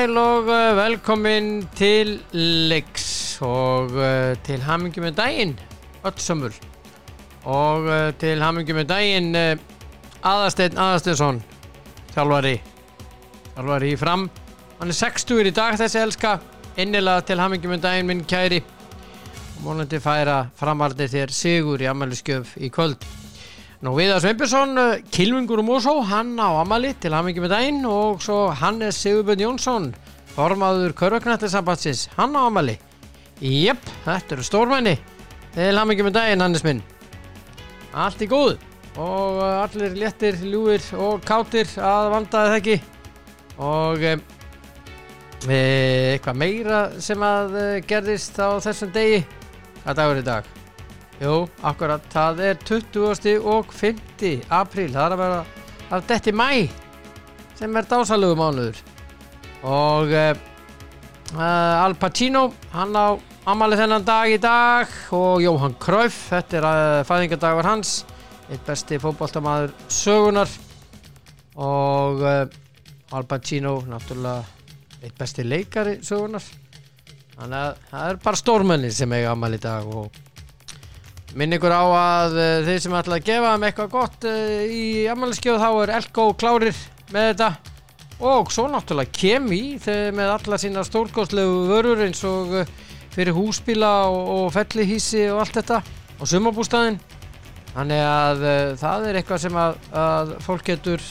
sæl og uh, velkomin til leiks og uh, til hamingi með daginn öllsömmul og uh, til hamingi með daginn uh, Aðarsteinn Aðarsteinsson þjálfari. Þjálfari í fram. Hann er 60 í dag þessi elska. Innilega til hamingi með daginn minn kæri. Og vonandi færa framarði þér sigur í amæliskjöf í kvöld Nú Viðar Sveinbjörnsson, uh, Kilvingur og Mósó, hann á Amali til hamingi með daginn og svo Hannes Sigurbjörn Jónsson, formaður Körvaknættisambatsins, hann á Amali. Jep, þetta eru stórmæni til hamingi með daginn, Hannes minn. Allt í góð og uh, allir léttir, ljúir og kátir að vandaði þekki og um, eitthvað meira sem að gerðist á þessum degi, hvað dagur í dag? Jú, akkurat, það er 20. og 5. apríl, það er að vera að detti mæ sem er dásalögu mánuður og uh, Al Pacino, hann á amali þennan dag í dag og Jóhann Cruyff, þetta er uh, fæðingadagur hans, eitt besti fótboltamaður sögunar og uh, Al Pacino, náttúrulega eitt besti leikari sögunar þannig að það er bara stórmenni sem eiga amali í dag og Minn ykkur á að uh, þeir sem ætla að gefa þeim eitthvað gott uh, í ammæliskeiðu þá er Elko klárir með þetta. Og svo náttúrulega Kemi með alla sína stórkostlegu vörur eins og uh, fyrir húsbíla og, fellihísi og allt þetta og sumabústaðin þannig að það er eitthvað sem að, að fólk getur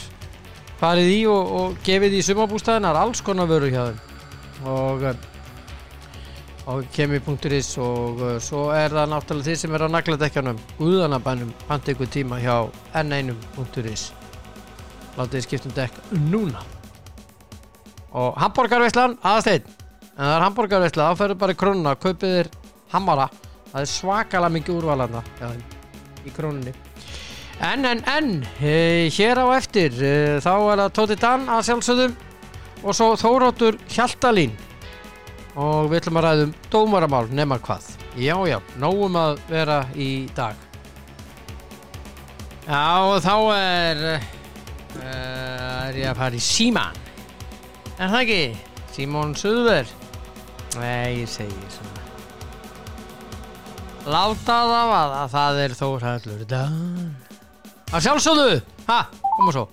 farið í og, og gefið í sumabústaðin það er alls konar vörur hjá þeim. Og og kemi.is og uh, svo er það náttúrulega þið sem er á nagladekjanum Guðanabænum panta ykkur tíma hjá n1.is látið skiptum dekk núna. Og hambúrgarveislan aðsteinn en það er hambúrgarveisla þá ferður bara í krónuna kaupið þér hammara. Það er svakalega mikið úrvalanda já, í krónunni. En en en e, hér á eftir e, þá er það Tóti Dan að sjálfsögðum og svo Þóróttur Hjaltalín og við ætlum að ræðum dómaramál nema hvað. Já já, nógum að vera í dag. Já og þá er uh, er ég að fara í síman. Er það ekki? Símón Suðver nei, ég segi svona. Láta það að, að það er Þórhallur Dan. Að sjálfsögðu, ha, koma svo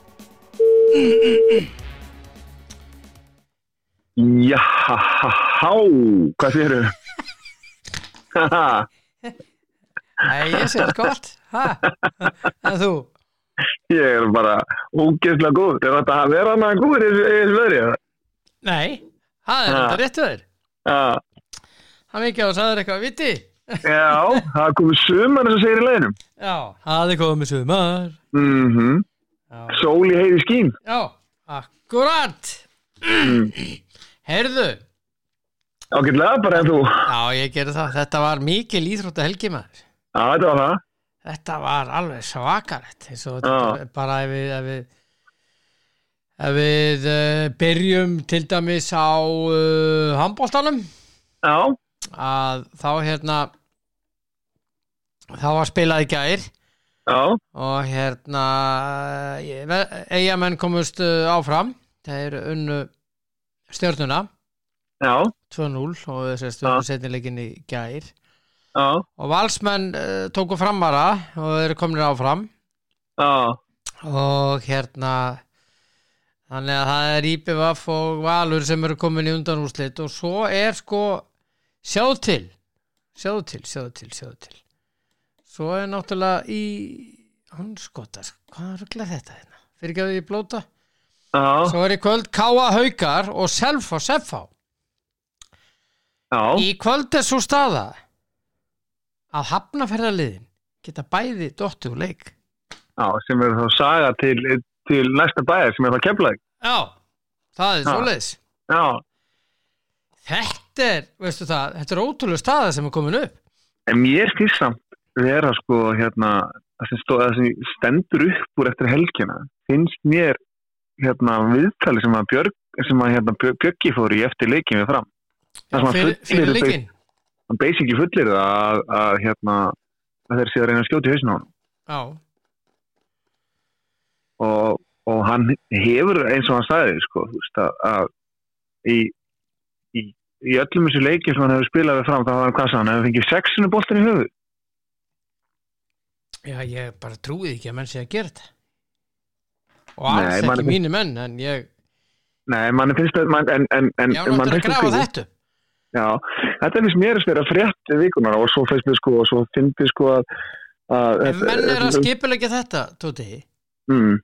Já, há, hvað eru? Nei, ég sé það gott en þú Ég er bara ógeðslega góð. Er þetta að vera annað góður í þessu veðri? Nei, það er þetta þér Já, Það mikið á að sagður eitthvað viti já, það komið sumar sem segir í leginum. Já, það er komið sumar Mm Já, Sól í heiði skín. Já akkurat Mm. Heyrðu. Ágætlega, bara en þú. Já, ég gerði það, þetta var mikil íþrótta helgi maður. Já, þetta var það. Þetta var alveg þetta bara ef við ef við, ef við uh, byrjum til dæmis á uh, handbóltanum Já, að þá hérna þá var spilað í gær. Já, og hérna eigamenn komust uh, áfram. Þeir unnu stjörnuna. Já, 2-0 og þessi Já. stjörnu setnilegin í gær. Já, og valsmenn uh, tóku framara og þeir komin áfram. Já, og hérna þannig að það er IPVF og Valur sem eru komin í undanúslit og svo er sko sjáðu til. Sjáðu til, sjáðu til, sjáðu til. Svo er náttúrulega í hanskotas, hvað er þetta hérna? Fyrir ekki að ég blóta já, svo er í kvöld Káa Haukar og Selfa Seffa já, í kvöld er svo staða að hafnaferðarliðin geta bæði dottu úr leik já, sem er þá saga til, til næsta bæðar sem er það kemlaði. já, það er Já. svoleiðis Já, Þetta er, veistu það, þetta er ótrúlega staða sem er komin upp. en mér skýrst samt vera sko hérna það sem, stó, það sem stendur upp úr eftir helgina finnst mér hérna viðtali sem að Björg sem að hérna Björg- Björgi fór í eftir leikin við fram. Það sem að fyrir, fullir- leikin. hann basically fullir það að, að hérna að þeir séu að reyna að skjóta í hausinu á hann Já, og, og hann hefur eins og hann sagði sko, þú veist, að, að í, í, í öllum þessu leiki sem hann hefur spilað við fram þá var hann hvað sá hann, hefur fengið sexinu boltin í höfu Já, ég bara trúið ekki að menn sé að gera þetta og alls ekki finnst- mínu menn en ég, Nei, mann finnst það man, en, en, en, ég á en manni náttúrulega að finnst grafa það þetta upp. Já, þetta finnst mér að vera frétt vikunar og svo finnst mér sko og svo finnst mér sko að, að ef menn er að skipulegja þetta Tóti, mm,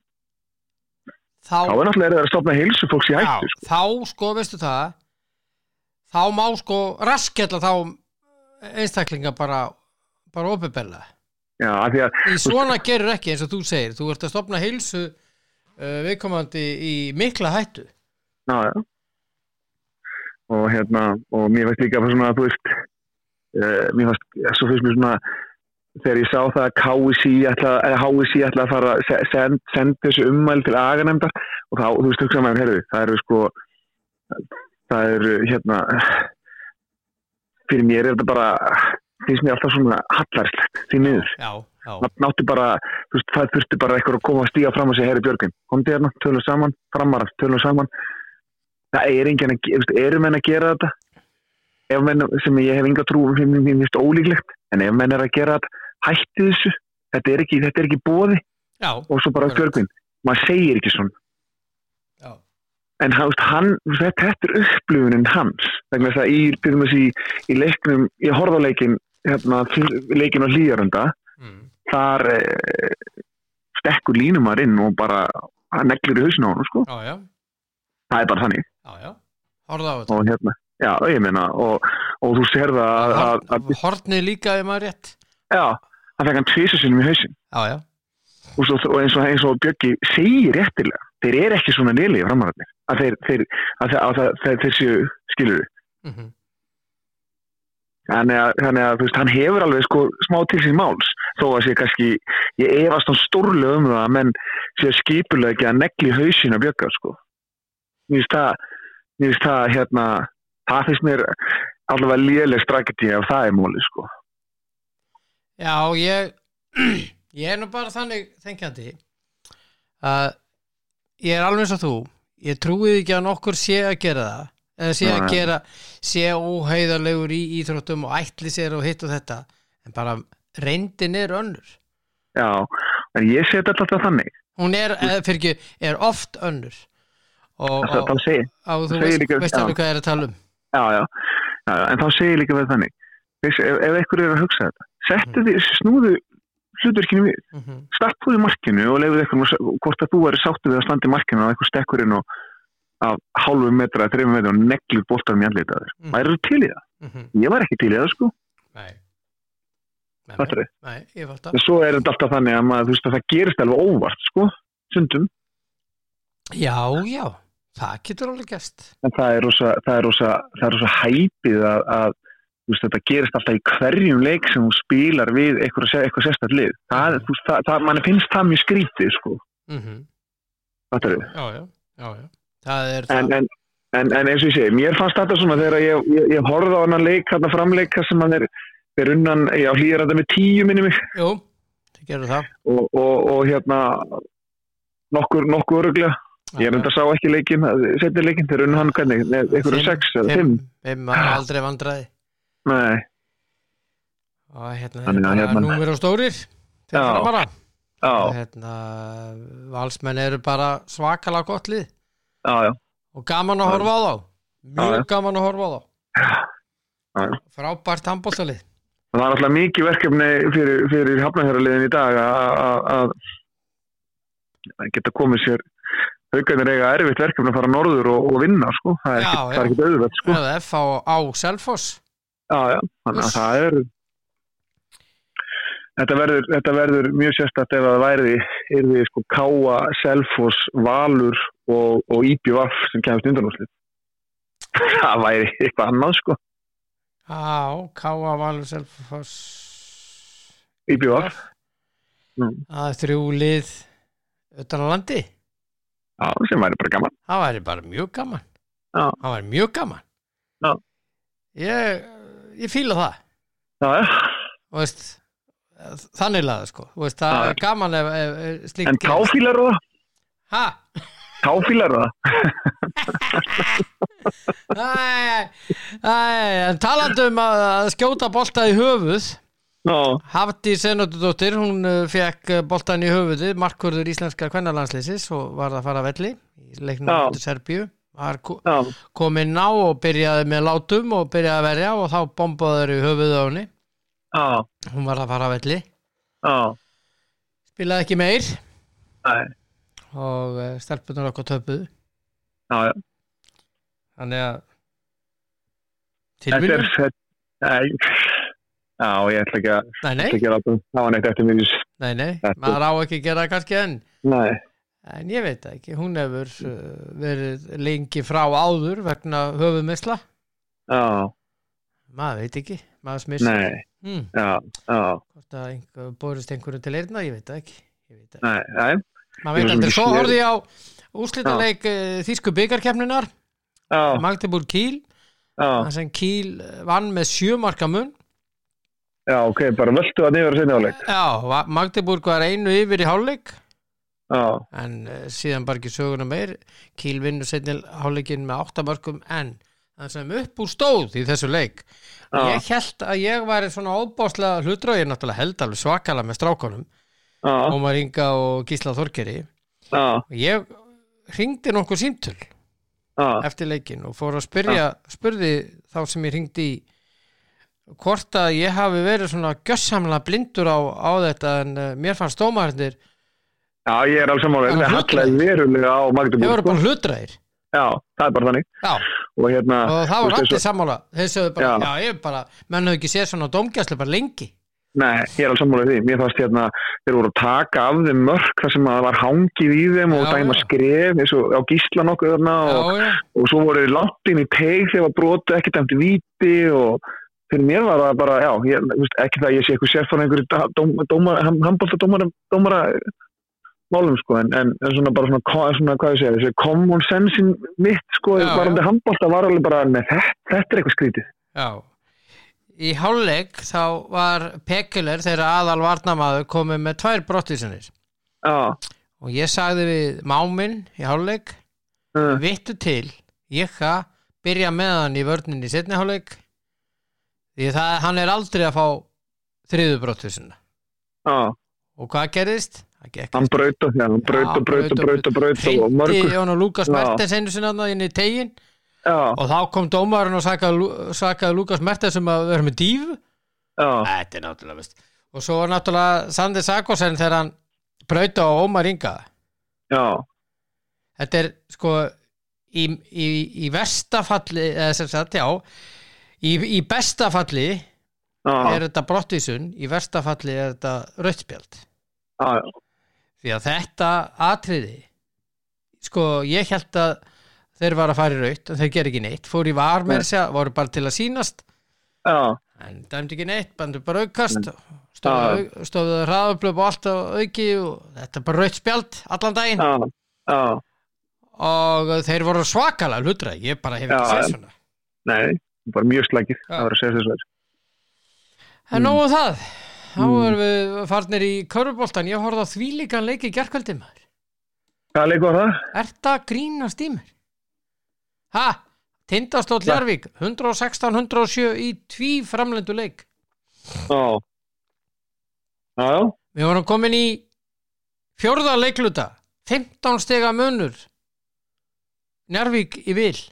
þá þá er náttúrulega er að stopna heilsu fólks í já, hættu sko. þá sko, veistu það þá má sko raskella þá einstaklinga bara bara Já, því að í svona gerur ekki eins og þú segir þú ert að stopna heilsu uh, viðkomandi í mikla hættu Já, já. Og hérna, og mér veist líka svona að þú veist, uh, mér veist, svo finnst mér svona, þegar ég sá það að KSI ætla, ætla að fara að se- send, senda þessu ummæli til aganemndar og þá, þú veist, hugsa maður, herru, það eru sko, það eru, hérna, fyrir mér er þetta bara, finnst mér alltaf svona hallarslegt, því miður. já, náttu bara, þú veist, það þurfti bara eitthvað að koma að stíga fram og segja, herri Björgvin, komdu hérna, tölum saman, framarar, tölum saman. Það er enginn að, ge- þú veist, eru menn að gera þetta? Ef menn, sem ég hef enga trú, sem mér finnst ólíklegt, en ef menn er að gera þetta, hætti þessu, þetta er ekki, þetta er ekki bóði já, og svo bara. Björgvin, maður segir ekki svona. já. En veist, hann, þetta er upplifunin hans, vegna þess að í, til dæmis í, í leiknum, ég horfði á leikin, hérna, leikin á hlýjarunda, Mm. Þar eh, stekkur línumar inn og bara hann neglir í hausinu á hann sko. já, já, það er bara þannig. Já, og hérna, ég meina og, og þú sér það að, að, hornið líka ef maður rétt. Já, hann fekk hann tvísa sinum í hausin og, og eins og, og Bjöggi segir réttilega, þeir eru ekki svona nýlega framararnir, að þeir, þeir, að þeir, þeir, séu skilur mm þannig að, þannig að veist, hann hefur alveg sko smá til sín máls, þó að sé kannski ég efast hann stórlega um það að menn sé skipulega ekki að negli hausin að bjögga sko. Mér finnst það, mér finnst það hérna, það finnst mér allavega léleg strakiti ef það er móli sko. Já, ég ég er nú bara þannig þengjandi að ég er alveg eins og þú. Ég trúið ekki að nokkur sé að gera það eða sé að gera sé óheiðarlegur í íþróttum og ætli sér og hitt og þetta en bara reyndin er önnur. Já, en ég seti alltaf þannig. Hún er, eða fyrir ekki, er oft önnur. Og, það, og, þá segir, og þú veist, líka- veist alveg hvað ég er að tala um. Já, já, já, já, en þá segir líka við þannig. Ef, ef einhver er að hugsa þetta settu því, snúðu hlutverkinu við. Mm -hmm. startpuðu markinu og leiðu eitthvað hvort að þú er sáttu við að standa í markinu og eitthvað stekkur inn og af hálfu metra, þreifum metra og neglir boltanum í andlitaður. Mm. Það eru til í það. Mhm. Ég var ekki til í það sko. nei nei, ég fatt En svo er þetta alltaf þannig að, maður, þú veist, að það gerist alveg óvart sko, sundum. já, já, það getur alveg gerst En það er rosa, það er rosa, það er rosa hæpið að, að þú veist, þetta gerist alltaf í hverjum leik sem þú spilar við eitthvað, eitthvað lið. Það, þú veist, það, það, mann finnst það mjög skrítið sko. mm Fattar þið? já, já, já, já það er en, en, en, en eins og ég segi, mér fannst þetta svona þegar ég, ég, ég horfði á hann leik, hann framleika sem hann er, er unnan, ég hlýjar þetta með tíu minni mig. Jú, það gerur það. Og, og, og hérna nokkur, nokkur öruglega ég er enda sá ekki leikin, setja leikin þeir unna hann hvernig, Nei, einhverju sex eða fimm, fimm. var aldrei vandraði nei, og hérna, að hérna hérna- númer og stórir. Til Já. framara já, hérna, valsmenn eru bara svakalega gott lið já, já. Og gaman að horfa á þá. Mjög gaman að horfa á þá. Frábært handbóltalið það er alltaf mikið verkefni fyrir, fyrir hafnahjöraliðin í dag að- geta komið sér haugarnir eiga erfitt verkefni að fara norður og, og vinna sko, það er ekkert- er auðvelt sko, F á, á Selfoss. Já, já, þannig að það er þetta verður, þetta verður mjög sérstætt ef að það væri yrði sko Káa, Selfoss, Valur og, og IBVF sem kemst undanúslit það væri eitthvað annað sko. Á Káa Valur Selfoss. IBVF, Mm. það er þrjú lið utan á landi. Já, sem væri bara gaman. Það væri bara mjög gaman. Já. það væri mjög gaman. Já. ég, ég fíla það. Já, já, þannig laða sko. Veist, það Já. er gaman ef, ef, ef en táfílar það? Ha? Táfílar það talandum að, að skjóta bolta í höfuð. Já, Hafdi Senotudóttir, hún uh, fekk boltan í höfuðið, markvörður íslenska kvennarlandslýsis og var að fara að velli í leiknum Já. til Serbíu. Var ko- já, kominn á og byrjaði með látum og byrjaði að verja og þá bombaður í höfuðið á henni. Hún var að fara að velli. Spilaði ekki meir. Nei, og uh, stelpunar okkur töpuðu. Já, já. þannig að nei, já, ég ætla ekki að, nei, nei, ekki að láta það var neitt eftir mjög, nei, nei, Þetta- maður á ekki að gera kannski enn. Nei, en ég veit ekki, hún hefur uh, verið lengi frá áður vegna höfuðmisla já, maður veit ekki, maður smyrst hmm, já, já, borist einhverju til eyrna, ég veit ekki. Ég veit það, nei, nei, maður veit aldrei, svo horfði ég á úslitaleik uh, Þýsku byggarkefninar já, Magdeburg Kíl, þannig sem Kíl eh, vann með sjömarka mun. Já, ok, bara völdu að að sinni áleik, já, Magdeburg var einu yfir í hálfleik. Já, en uh, síðan bara ekki söguna meir. Kíl vinnur setni hálfleikin með áttamörkum en það sem upp úr stóð í þessu leik. Já. ég held að ég væri svona óbáslega ég náttúrulega held alveg svakalega með strákonum Ómar Inga og Gísla Þorkeri já, og ég ringdi nokkuð símtöl já, eftir leikin og fór að spyrja spurði þá sem ég ringdi í hvort að ég hafi verið svona gjössamlega blindur á, á þetta en uh, mér fannst stómarindir já, ég er alls saman, Hann það hlutraði. hallaði verulega á Magdeburg, voru sko, bara hlutraðir. Já, það er bara þannig, já, og hérna, og það voru veist, allir sammála. Þeir sögðu bara, Já. já, ég bara menn hefur ekki séð svona dómgæslu bara lengi Nei, ég er alveg sammála því. Mér fannst hérna, þeir voru að taka af þeim mörk þar sem að það var hangið í þeim og dæma skref eins og á gísla nokkuð þarna og, já, já, og svo voru þeir langt inn í teig þegar var brotu ekki dæmt víti og fyrir mér var það bara, já, ég, veist, ekki það að ég sé eitthvað sérfór einhverju handbólta dómara, málum sko, en, en, svona bara svona, svona hvað ég segja, þessi common sense mitt sko, Já, já. varandi handbólta var alveg bara, með þetta, þetta er eitthvað skrítið. já í hálfleik þá var Pekuler þeirra aðal varnamaður komið með tvær brottisunir Já, og ég sagði við máminn í hálfleik uh, vittu til ég að byrja með hann í vörninni í setni hálfleik því það, hann er aldrei að fá þriðu brotthusina já, og hvað gerðist? Það gekk hann braut og hérna, braut Já, og braut og braut og braut og Hreindi mörgur. Jón og Lukas Já. Mertens einu sinna þarna inn í tegin Já, og þá kom dómarinn og sakaði, sakaði Lukas Mertens um að vera með já, Þetta er náttúrulega vist og svo var náttúrulega Sandi Sakosen þegar hann brauta á Ómar Inga. Já, þetta er sko í, í, í verstafalli sagt, já í, í bestafalli já, er þetta brottvísun í verstafalli er þetta já, því að þetta atriði sko ég held að þeir var að fara í raut en þeir ger ekki neitt, fór í var með Nei. þess að voru bara til að sýnast. Já, en dæmdi ekki neitt, bandu bara aukast. Stóðu, stóðu hraðuplöp og allt á auki og þetta er bara raut spjald allan daginn. Já, já, og þeir voru svakalega hlutra ég bara hef ekki séð svona. Nei, bara mjög slækir, það var að segja þess að en Mm. nógu það. Þá Mm. erum við farnir í körfuboltan ég horfði á þvílíkan leik í gerkvöldi maður. Hvað leik var það? er það grínast í mér ha, Tindastóll Nei. Jarvík 116-107 í tví framlendu leik Já, já, við vorum komin í fjórða leikluta 15 stega munur Jarvík í vil er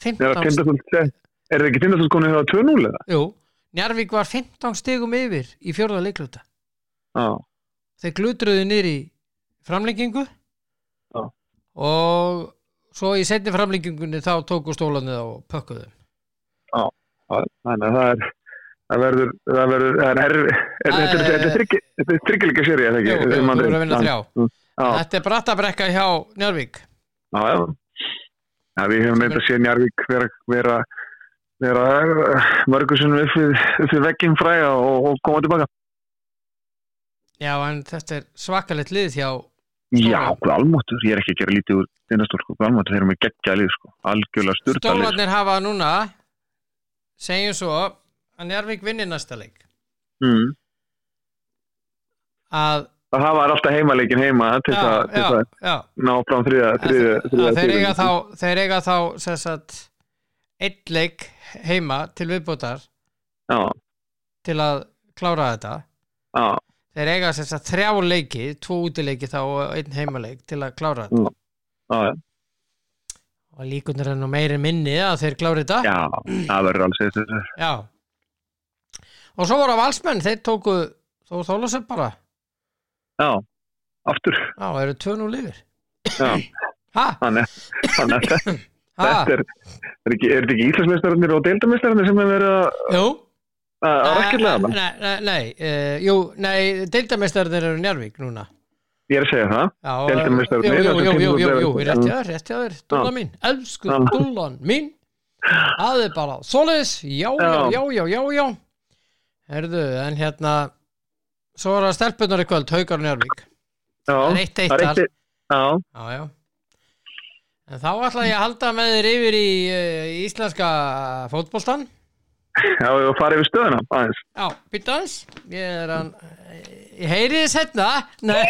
15 það tindastóll, er það ekki tindastóll konið það 2-0 eða? Jú, Njarvík var 15 stegum yfir í fjórða leikluta. Já, Þeir glutruðu í framlengingu. Og svo í setni framlengingunni þá tóku stólanið og pökkuðu. já, þannig að það er, það verður, það verður, það er, þetta er, þryggjuleika séri? Jú, voru rétt. að vinna þrjá. Já, Þetta er brattabrekka hjá Njarvík. já, já. Já, við hefum eitthvað séð Njarvík vera, vera, vera mörgursunum upp við, upp við vegginn fræga og, og koma tilbaka. Já, en þetta er svakalegt lið hjá Já, almáttur, ég er ekki að gera lítið úr hvað almáttur, þeir eru með geggja lið, sko, algjörlega styrta lið. Stólarnir hafa núna segjum svo að Njarvík vinni næsta leik. Mm, að að það var alltaf heimaleikin heima til já, þess að- til já, þess að já. ná fram þriða þeir eiga þá, þeir eiga þá sagt, einn leik heima til viðbútar Já, til að klára þetta. Já, þeir eiga sem sagt þrjá leiki tvo útileiki þá og einn heimaleik til að klára þetta. Já, já, og líkunar er nú meiri minni að þeir klára þetta. Já, það verður alls eitthvað. Já. og svo voru valsmenn þeir tóku þó þólasef bara. Já, aftur, já, eru tvö nú lifir já, ha, þannig, þannig að þetta er, er er þetta ekki íslensmeistararnir og deildamestararnir sem hefur verið að, jú að, að rækkilega það? nei, nei, nei, uh, jú, nei deildamestarðir eru Njarvík núna. Ég er að segja það. Já, Deildarmeistararnir, jú, jú, jú, jú, jú, jú, kemur rétt út- hjá þér, rétt hjá þér, dúlla mín, elsku Já. dúllan mín, það er bara svoleiðis, já, já, Já. já, já, herðu, en hérna, svo er það stelpunar í kvöld, Haukar og Njárvík, Já, það er eitt það er já, já, já, en þá ætla ég að halda með þér yfir í uh, íslenska fótboltan, já, og farið við stöðuna, aðeins. já, býta hans, ég er hann, ég heyri þess hérna, nei.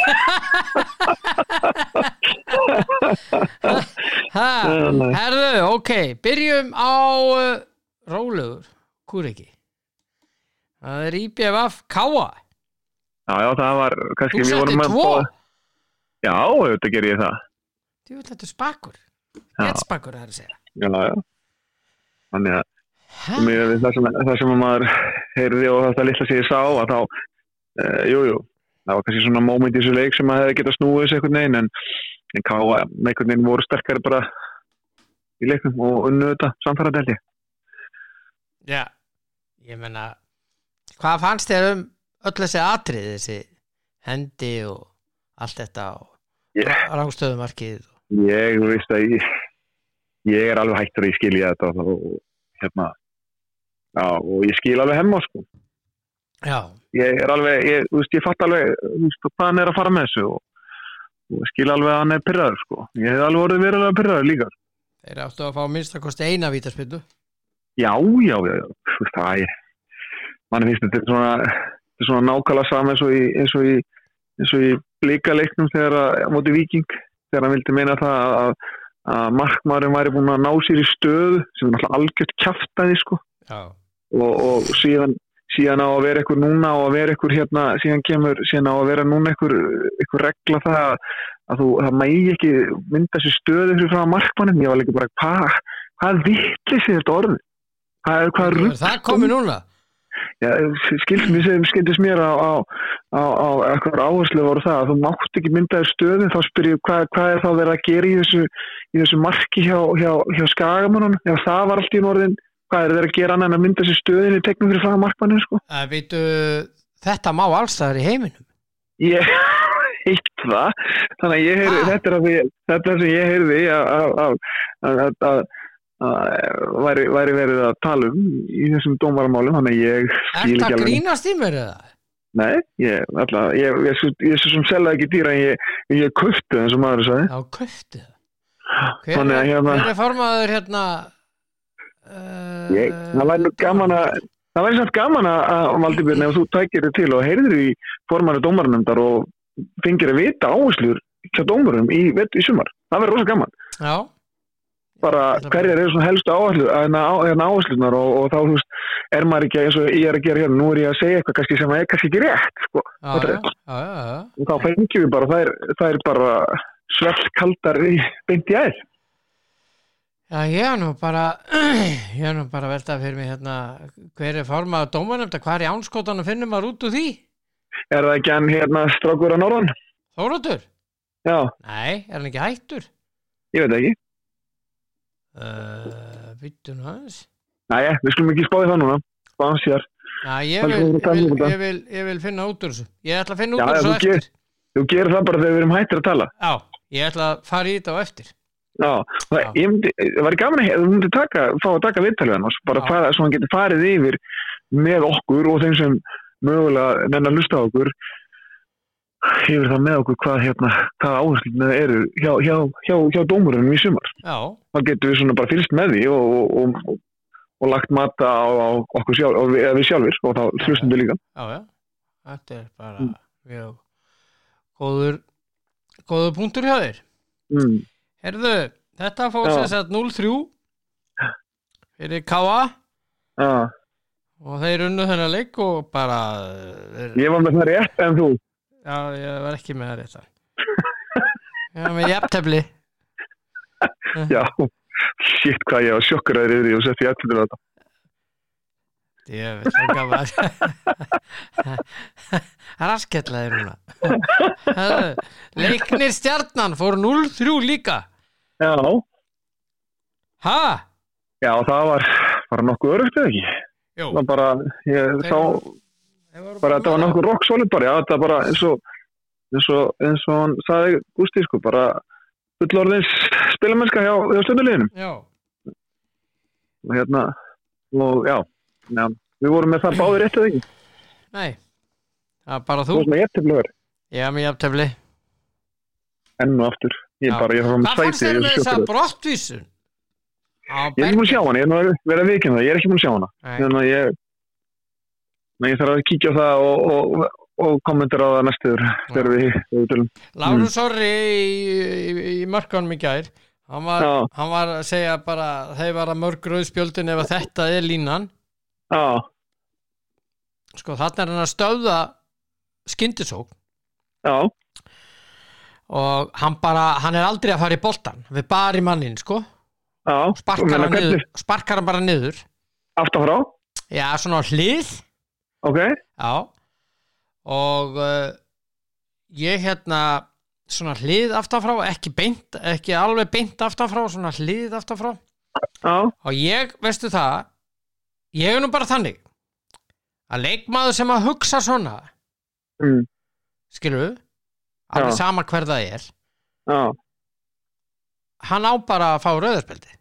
Herðu, ok, byrjum á uh, rólegur, kúriki. Það er IBFF Káa. Já, já, það var, kannski, Þú við setti að tvo. Já, auðvitað ger ég það. Þú þetta spakur. Já. Ett spakur, það er að segja. Já, já. Þannig að það, sem, það sem maður heyrði og þetta litla sem ég sá að þá, e, jú, jú, það var kannski svona moment í þessu leik sem að hefði getað snúið þessu einhvern veginn en, en káa einhvern veginn voru sterkari bara í leiknum og unnu þetta samfæra held ég. Já, ég menna, hvað fannst þér um öll þessi atrið, þessi hendi og allt þetta og Ég, rángstöðumarkið? ég veist að ég, ég er alveg hættur að ég skilja þetta og hérna, já, og ég skil alveg hemma, sko. Já, ég er alveg, ég, þú veist, ég fatt alveg þú veist, hvað hann er að fara með þessu og, og skil alveg að hann er pyrraður sko. ég hef alveg orðið verulega pyrraður líka þeir áttu að fá minnstakosti eina vítaspindu. já, já, já, já. þú veist það ég, mann finnst þetta er svona, þetta er svona nákvæmlega saman eins og í eins og í, eins og í blíkaleiknum þegar að, móti viking, þegar hann vildi meina það að, að, að markmaðurinn væri búin að ná sér í stöðu sem er náttúrulega algjört kjaftaði sko Já, og, og síðan, síðan á að vera eitthvað núna og að vera eitthvað hérna, síðan kemur síðan á að vera núna eitthvað, eitthvað regla það að, að þú, það mægi ekki mynda sér stöðu fyrir frá markmannum ég var líka bara, hvað hvað vittlis er þetta orðið? Hvað er, hvað er það komið núna? skilst mér sem skildist mér á, á, á, á eitthvað áherslu voru það að þú mátt ekki mynda þér stöðu. Þá spyr ég hvað, hvað er þá verið að gera í þessu, í þessu marki hjá, hjá, hjá skagamannunum, ef það var allt í norðin hvað er þeir að gera annan að mynda sér stöðin í tegnum fyrir frá markmannum sko Að veitu, þetta má allstaðar í heiminum. ég heitt það þannig að ég heyrði, Ah. þetta er þetta er sem ég heyrði að, væri, væri verið að tala um í þessum dómaramálum þannig að ég Er skil ekki það alveg grínast í mér eða? nei, ég, alltaf, ég, ég, ég, ég svo sem selða ekki dýra en ég, ég köftu eins og maður sagði Já, köftið það. Hver, Þannig að hérna- hver er formaður hérna? Uh, ég, það væri nú gaman að það væri samt gaman að, að Valdibjörn ef þú tækir þig til og heyrðir í formannu dómarnefndar og fengir að vita áherslur hjá dómarum í, í sumar það verður rosa gaman. Já, bara er hverjar eru svona helstu áherslu hérna og, og þá þú veist er maður ekki eins og ég er að gera hérna nú er ég að segja eitthvað kannski sem er kannski ekki rétt sko. já, já, og þá fengjum við bara það er, það er bara svelt kaldar í beint í æð Já, ég er nú bara, ég er nú bara að velta fyrir mig hérna, hver er formaður dómarnefnda, hvað er í ánskotanum finnum maður út úr því? er það ekki hann hérna strákur að norðan Þóróttur? já, Nei, er hann ekki hættur? ég veit ekki Uh, Byttu nú aðeins. næja, við skulum ekki spáði það núna sér Já, ég er að ég, um ég, ég vil finna út úr þessu. Ég ætla að finna út úr þessu eftir. þú gerir það bara þegar við erum hættir að tala Já, ég ætla að fara í þetta á eftir. Já, það, Já. myndi, það var gaman að þú myndi taka, fá að taka viðtalið hann bara hvað, svo hann getur farið yfir með okkur og þeim sem mögulega nennar lusta á okkur yfir það með okkur hvað hérna, hvað áhersluna eru hjá, hjá, hjá, hjá dómurunum í sumar Já, þá getur við svona bara fylgst með því og, og, og, og lagt mata á, á okkur sjálf, við, við sjálfur og þá hlustum við líka já, já. Þetta er bara Mm. góður góður punktur hjá þér mm. Herðu, þetta fór sem sagt 0-3 fyrir Káa já, og þeir unnu þennan leik og bara þeir, ég var með það rétt en þú? Já, ég var ekki með það rétt ég var með jafntefli. Já, shit hvað ég var sjokkur að yfir því og sett ég eftir þetta ég veit svo gaman. Það er asketlaði núna. Leiknir stjarnan fór 0-3 líka. Já, ha? já, það var bara nokkuð örugt eða ekki? Jú, það var bara, ég voru bara þetta var nokkuð rock solid bara, já, þetta var bara eins og eins og, eins og hann sagði Gústi sko, bara fullorðins spilamennska hjá, hjá stunduleginum já, og hérna, og já, já við vorum með það báðir eða ekki nei það er bara þú. Þú veist með jættiflögur, ég? Er með jafntefli. Enn og aftur. Ég Já. bara, ég að Hvað fannst sæti þér ég með er þessa sjokkur brottvísun? Ég er ekki búin að sjá hana, ég er nú að að vikina það ég er ekki búin að sjá hana. Þannig að ég Nei, ég þarf að kíkja á það og, og, og kommentar á það næstuður þegar við, tölum. Lárus Orri í, í, mörkunum í gær. Hann var, Já. hann var að segja bara þeir var að mörg rauðspjöldin ef að þetta er línan Já, sko þarna er hann að stöða skyndisók já, og hann bara, hann er aldrei að fara í boltan við bara í mannin sko. Já. sparkar hann, niður, sparkar hann bara niður. Aftan frá, já svona hlið. Ok, já. Og uh, ég hérna svona hlið aftanfrá ekki beint, ekki alveg beint aftanfrá svona hlið aftanfrá já, og ég, veistu það ég er nú bara þannig að leikmaður sem að hugsa svona mm, skilur alveg Já. sama hver það er já, hann á bara að fá rauðarspeldi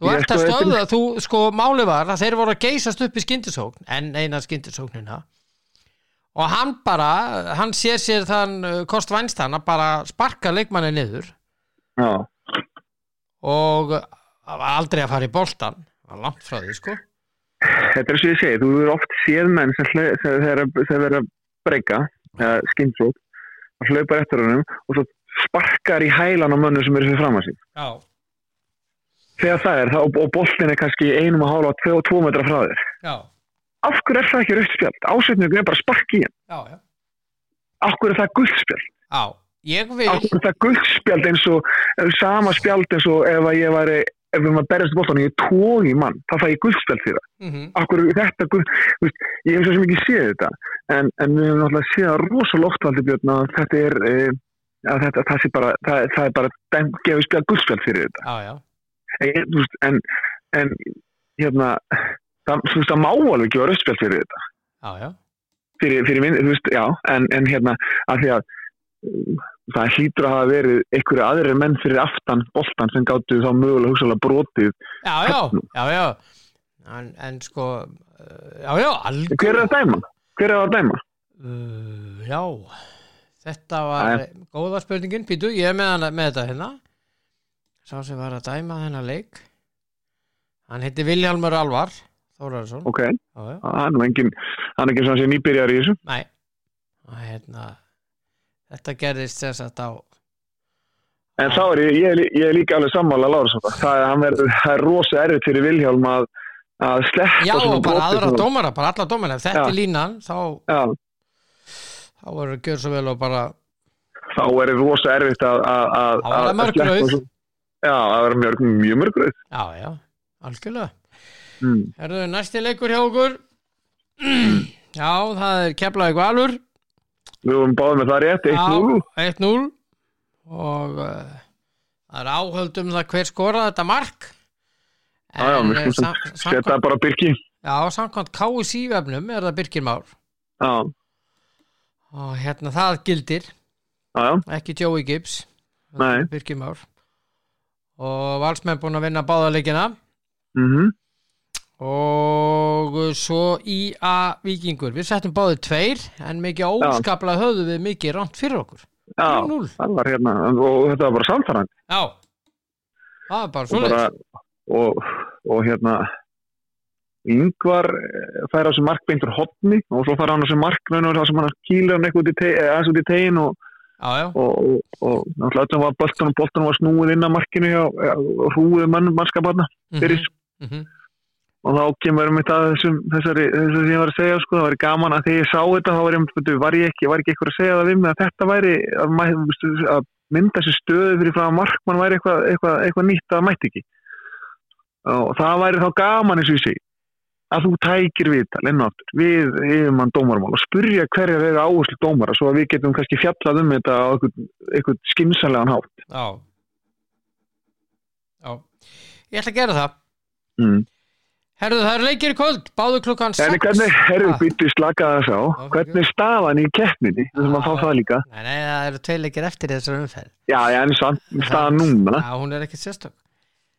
þú Ég ert sko, að þetta- stöða þú, sko, máli var að þeir voru að geysast upp í skyndisókn en eina skyndisóknina og hann bara hann sér sér þann uh, kost vænstan að bara sparka leikmanni niður já, og uh, aldrei að fara í boltan var langt frá því, sko þetta er svo ég segi, þú eru oft séð menn sem eru að breyka, skinnsók, að hlaupa eftir honum og svo sparkar í hælan á mönnum sem eru fyrir fram að sín. já, Þegar það er, það, og, boltin er kannski einum og hálfa, tvo, tvo metra frá þér. já, Af hverju er það ekki rauðspjald? Ásetningu er bara að sparka í hann. já, já, Af hverju er það guldspjald? já. ég Af vil hverju er það guldspjald eins og sama spjald eins og ef að ég væri, ef við maður berjast í boltan og ég tói mann, þá fæ ég guldspjald fyrir það. mm Akkur þetta, guð, veist, ég hef svo sem ekki séð þetta en, en við hefum náttúrulega séð það rosa loftvaldi björn að þetta er e, að þetta, það, sé bara, það, það er bara dem, gefið spjald guldspjald fyrir þetta. Já, en, veist, en, en hérna það, veist, það má alveg gefa rauðspjald fyrir þetta. Já fyrir, fyrir minn, þú veist, já en, en hérna, að því að það hlýtur að hafa verið einhverju aðrir menn fyrir aftan boltan sem gáttu þá mögulega hugsalega brotið já, já, já, já. En, en sko uh, já, já, algjör hver er að dæma? hver er að dæma? uh, já þetta var góða spurningin. Pítu, ég er með, hana, með þetta hérna. Sá sem var að dæma þennan leik. Hann heiti Vilhjálmur Alvar Þórarsson ok, já, já, það er nú engin hann er svona sem nýbyrjar í þessu. Nei. Hérna þetta gerðist að á En þá er ég, ég, er ég er líka alveg sammála þetta. Það er, það er rosa erfitt fyrir Vilhjálm að, að sleppa já, og bara aðra dómara, bara alla dómara ef þetta er línan, þá, Já, þá verður að gera svo vel og bara þá er rosa erfitt að að- að- að sleppa. Já, það verður mjög, mjög mörg rauð. já, já, algjörlega Mm. Herðu, næsti leikur hjá okkur Já, það er Keflavík Valur Við vorum báðið með það rétt, 1-0. Já, 1-0 og uh, það er áhöld um það hver skoraði þetta mark. Já, já, við skulum Setja bara Birki. já, samkvæmt KSI vefnum er það Birkir Már. Já, og hérna það gildir. Já, já, ekki Joey Gibbs Birkir Már. Og valsmenn búin að vinna báðaleikina mhm, og svo IA Víkingur. Við settum báðið tveir en mikið óskaplega höfðu við mikið ránt fyrir okkur. Já, 3-0. það var hérna, og þetta var bara samfærand. Já, það er bara Og, svoleiðis. bara, og, og hérna, Yngvar eh, fær á þessu mark beintur hotni og svo fær hann á þessu mark raun og það sem hann kýlir hann eitthvað í eh, aðeins út í tegin og, og, og, og náttúrulega var boltan og boltan var snúið inn að markinu hjá og hrúið mann, mannskaparna fyrir mhm, og þá kemur um þetta þessum, þessari, þessari sem ég var að segja sko, það væri gaman að þegar ég sá þetta þá var ég, var ég ekki, var ekki eitthvað að segja það við mig að þetta væri að, að mynda þessi stöðu fyrir frá markmann væri eitthvað, eitthvað, eitthvað nýtt að mætti ekki. Og það væri þá gaman eins og ég segi að þú tækir við það enn og aftur við yfirmann dómarmál og spurja hverjar eru áherslu dómara svo að við getum kannski fjallað um þetta á eitthvað, skinsanlegan hátt. Já. Já. Ég ætla að gera það. Mm. Herðu það eru leikir í kvöld, báðu klukkan En 6 hvernig, herru, Ah. býttu slaka þess á, Ok, hvernig er staðan í keppninni, þessum að fá það líka? nei, nei, það eru tvei leikir eftir þessar umferð. Já, já, en samt, staðan núna, já, hún er ekki sérstök.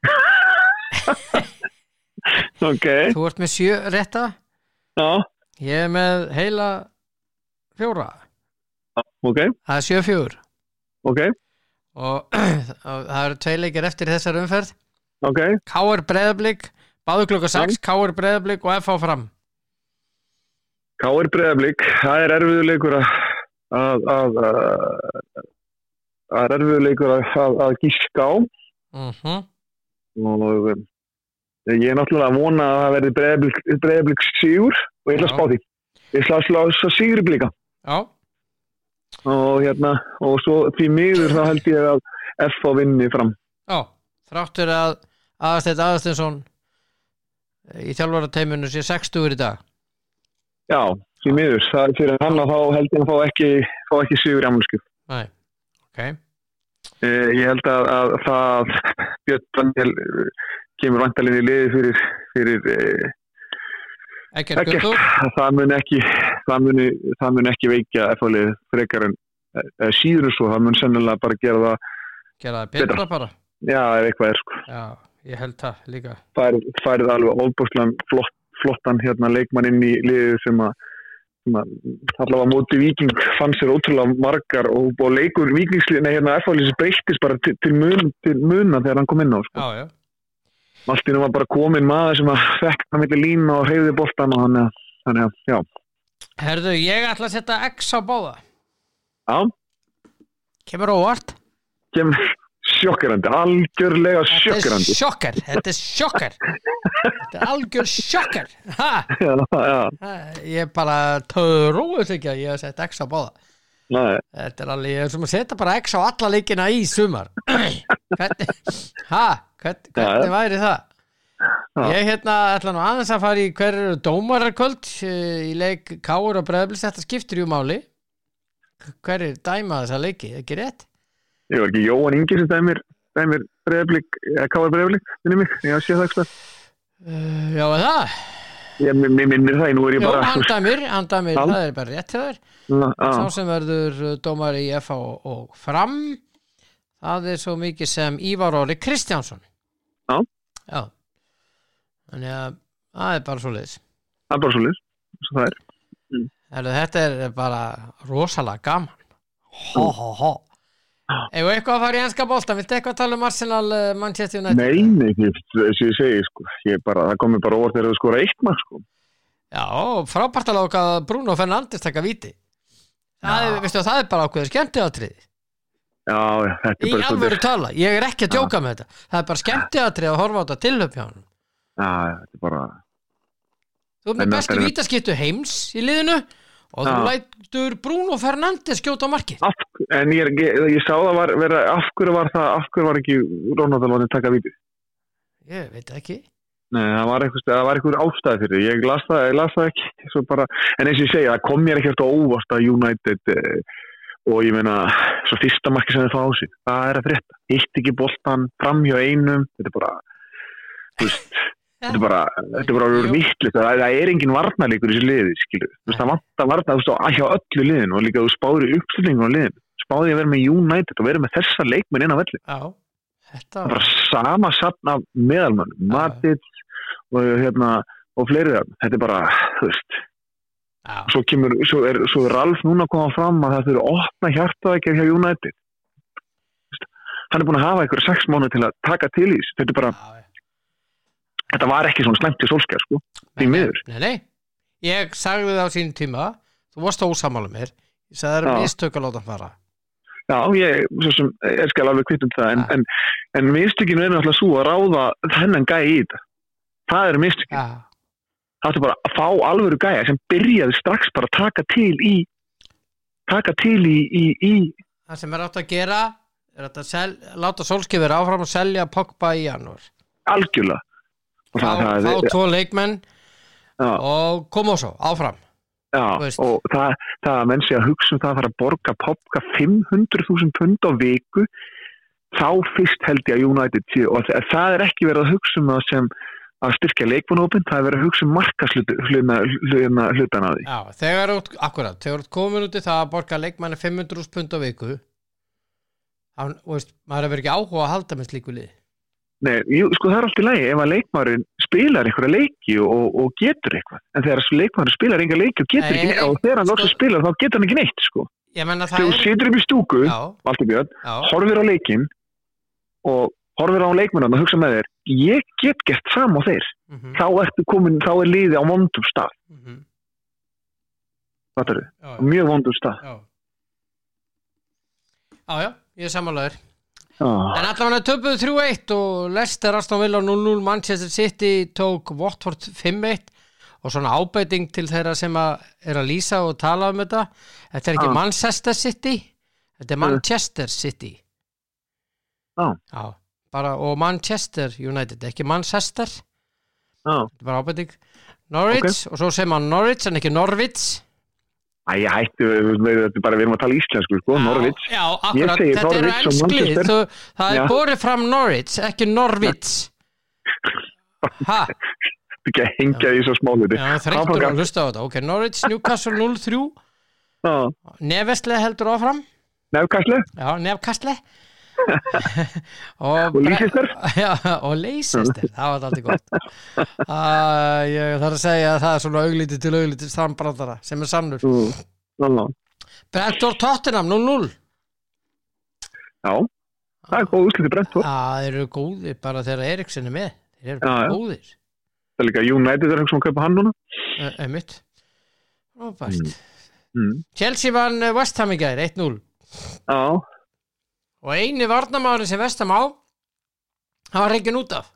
Ok, þú ert með sjö rétta. Já, ég er með heila fjóra. Ok, það er sjö fjögur ok, og, og það eru tvei leikir eftir þessar umferð. Ok, K.R. Báðu klukkan 6, K.R. Breiðablík og F.A. fram Káir Breiðablík, það er erfiðuleikur að, að, að, að, er erfiðuleikur að, gíska á mhm og um, ég er náttúrulega að vona að það verði Breiðablík sigur og ég ætla að spá því. Ég ætla að slá þess að sigur blíka. já, og hérna og svo því miður þá held ég að F á vinni fram já, þráttur að aðasteit aðastinsson í þjálfarateiminu sé 60 í dag. Já, því miður, það er fyrir hann að þá held ég að fá ekki, fá ekki sigur í ammálskjöf nei, ok. Eh, ég held að, að það Björn kemur vantalinni í liði fyrir, fyrir eh, Ekkert ekkert, það mun ekki það mun, það mun ekki veikja F-álið frekar en eh, síður en svo, það mun sennilega bara gera það gera það betra. bara. Já, ef eitthvað er sko. Já, ég held það líka. Færið, færið alveg óbúslan flott, flottan hérna leikmann inn í liðið sem að allavega móti viking fann sér ótrúlega margar og, og leikur vikingslið, nei hérna F-álið breytist bara til, til, mun, til muna þegar hann kom inn á sko. já, já, í nú var bara komin maður sem að fekk hann milli lína og hreyði boltan og að, þannig að, já, herðu, ég ætla að setja X á báða. Já. Kemur óvart. Kem sjokkerandi, algjörlega þetta er sjokkerandi. sjokkar, þetta er sjokkar þetta er algjör sjokkar já, já, ég bara trúið ekki að ég hef sett X á báða. Nei, Þetta er alveg, ég er sem að setja bara X á alla leikina í sumar. Hvernig, ha, hvern, hvernig væri það? Ég hérna ætla nú aðeins að fara í hver eru dómararkvöld eh, í leik Káur og Breðblis, þetta skiptir jú máli. Hver er dæma þessa leiki, ekki rétt? Ég var ekki Jóhann Ingi sem dæmir, dæmir breyðblik, eða káar breyðblik minni mig, ég sé það ekki Uh, já, það? ég mér minnir það, nú er ég Jó, bara hann dæmir, hann dæmir, Já. það er bara rétt hjá þér. Sá sem verður uh, dómar í FH og, og fram það er svo mikið sem Ívar Óri Kristjánsson. Já. Já. Þannig að það er bara svo leiðis það er bara svo list það er, Þetta er bara rosalega gaman. Hó, hó, hó Ef eitthvað að fara í enska bolta, viltu eitthvað tala um Arsenal uh, Manchester United? nei, nei, ég- þess að ég segi sko, ég bara, það komið bara óvart þegar þú skora eitt mark sko, Já, frábært að láka Bruno Fernandes taka víti. Það er, veistu, það er bara ákveður skemmtiatrið já, þetta Í er bara alvöru tala, ég er ekki að djóka með þetta. Það er bara skemmtiatrið að horfa á þetta hann já, þetta er bara Þú ert með bestu er- vítaskiptu heims í liðinu og þú lætur Bruno Fernandes skjóta á marki af, en ég, ekki- ég sá það var, vera, af hverju var það af hverju var ekki Rónaldalónin taka víti? Ég veit ekki. Nei, það var eitthvað, ástæði fyrir ég las það, ég las það ekki. Bara, en eins og ég segja, það kom mér ekkert á óvart að United eh, og ég meina, svo fyrsta marki sem þið fá á sig, það er að frétta. Hitt ekki boltan fram hjá einum þetta er bara þú veist, þetta er bara, þetta er bara vittlust, það, er engin varnarleikur í þessu liði, skilur, þú veist, það vantar varnar, þú veist, á- hjá öllu liðinu og líka þú spáður í uppstillingu á liðinu, spáði að vera með United og vera með þessa leikmenn inn á velli. Já, þetta það er bara sama sapn af meðalmönnum, Já. Matic og hérna og fleiri þarna. þetta er bara, þú veist. Já, svo kemur, svo er, svo er Ralf núna að koma fram að það þurfi að opna hjartaðekja hjá United. Hann er búin að hafa einhverja sex mánu til að taka til í þessu, þetta er bara já, þetta var ekki svona slemt til solskjær sko, því miður. Nei, nei, ég sagði það á sínum tíma þú varst ósamála mér ég sagði það er mistök að láta fara. Já, ég, svo sem, ég skal alveg kvitt um það en, en, en mistökinu er náttúrulega svo að ráða þennan gæja í þetta. Það er mistökinu, það er bara að fá alvöru gæja sem byrjaði strax bara að taka til í taka til í, í, í. Það sem er átt að gera er að sel, láta Solskjöfur áfram að selja Pogba í janúar. Algjörlega. og fá, tvo leikmenn já, og koma svo áfram. Já, þú veist. og það, það að menn sé að hugsa um það að fara að borga popka 500.000 pund á viku þá fyrst held ég að United sé og það, er ekki verið að hugsa um það sem að styrkja leikmannópin, það er verið að hugsa um markashlutana hlutana því. Já, þegar út, akkurat, þegar út komin út í það að borga leikmanni 500 pund á viku þá, veist, maður hefur ekki áhuga að halda með slíku lið Nei, jú, sko það er allt í lagi ef að leikmaðurinn spilar einhverja leiki og, og getur eitthvað, en þegar leikmaðurinn spilar einhverja leiki og getur neitt og þegar hann sko- loksins spilar þá getur hann ekki neitt sko. Þegar þú situr upp í stúku, Já, Valdur Björn já, horfir á leikin og horfir á leikmennarna og hugsa með þér ég get gert sam á þeir. Mhm, þá ertu komin, þá er liði á vondum stað. Mhm, fattarðu? já, Á mjög vondum stað. Já Já, ég er sammálaður ah. En allavega töpuðu 3-1 og Leicester Aston Villa 0-0 Manchester City tók Watford 5-1 og svona ábeiting til þeirra sem að er að lýsa og tala um þetta Þetta er ekki Já. Manchester City þetta er Manchester City Já. Já, bara og Manchester United, ekki Manchester ah. þetta er bara ábeiting Norwich og svo segir maður Norwich en ekki Norwich Æ, hættu, við, við, bara, við erum að tala íslensku sko, Norvits Já, akkurat, þetta Manchester. þú, það Já. er borið fram Norwich, ekki Norwich. Ha? ekki að hengja því svo smáliti Já, þreyttur að hlusta á þetta. Ok, Norwich, Newcastle 0-3 Nefestle heldur áfram. Nefnkastlu Já, Nefkastle og Leicester Já, og Leicester Það var alltaf gott. Uh, Ég þarf að segja að það er svona auglítið til auglítið sambrandara sem er sannur. Mm. Brentford Tottenham 0-0 Já, það er góð úsliti brent Já, þeir eru góðir bara þegar Eriksen er með. Þeir eru já. góðir. Það er líka United er einhvern kaupa hann núna. Einmitt. Róbært mm. Chelsea vann eh, West Ham í gær 1-0 Já, og eini varnamæðurinn sem West Ham á hann var reikin út af.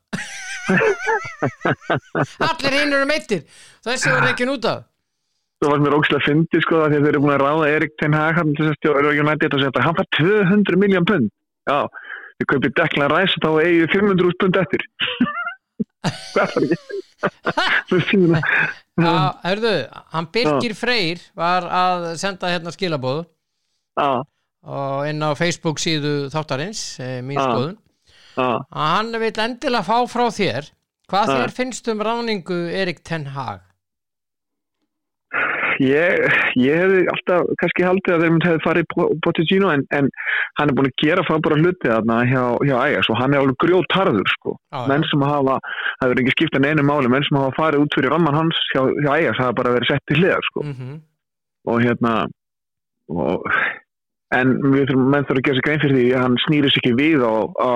Allir hinn eru meittir þessi var reikin út af. Það var mér ógislega fyndi sko að þeir eru búin að ráða Erik Ten Hag hann fær 200 miljón pund. Já, við kaupið Declan Rice og þá eigi 500 pund eftir. Hvað var ekki? Já, hörðu, hann Birgir Freyr var að senda hérna skilabóð Já, inn á Facebook síðu þáttarins eh, mín Já. skoðun já að hann vil endilega fá frá þér hvað Já. þér finnst um ráningu Erik Ten Hag Ég, ég hefði alltaf kannski haldið að þeir hefði farið Pochettino en, en hann er búin að gera frábæra hluti þarna hjá, hjá Ajax og hann er alveg grjótarður sko. Já. menn sem hafa, það verður ekki skipta neinu máli, menn sem hafa farið út fyrir ramman hans hjá, hjá Ajax hafa bara verið sett í hliðar sko. mm og hérna og, en þurfum, menn þurfum að gera sér grein fyrir því að hann snýri sér ekki við á, á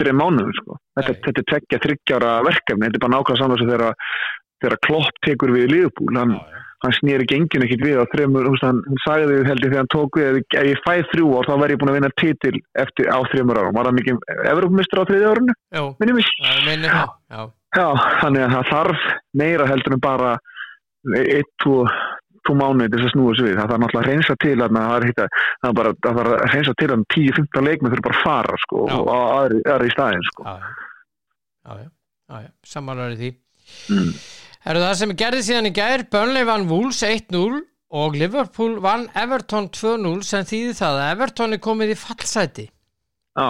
fyrir mánuðum sko. þetta, þetta er tveggja, þryggjára verkefni. Þetta er bara nákvæmlega saman sem þegar Klopp tekur við Liverpool. Hann, hann snýri gengin ekkit við á þremur, hann, hann sagði því held ég þegar hann tók við, ef ég- ef ég fæ þrjú ár þá verð ég búin að vinna titil eftir á þremur árum, var það mikið Evropamistur á þriðja árunu, Jú, minnum það Já, þannig að það þarf meira heldur en bara eitt, tvo, tvo mánuði þess að snúa sig við, það þarf náttúrulega að reynsa til að það er bara, þarf að reynsa til að 10-15 leikmið þurfa bara að fara sko, og aðri, aðri í staðin sko. í því mm. Er það sem gerði síðan í gær, Burnley vann Wolves 1-0 og Liverpool vann Everton 2-0 sem þýði það að Everton er komið í fallsæti. já,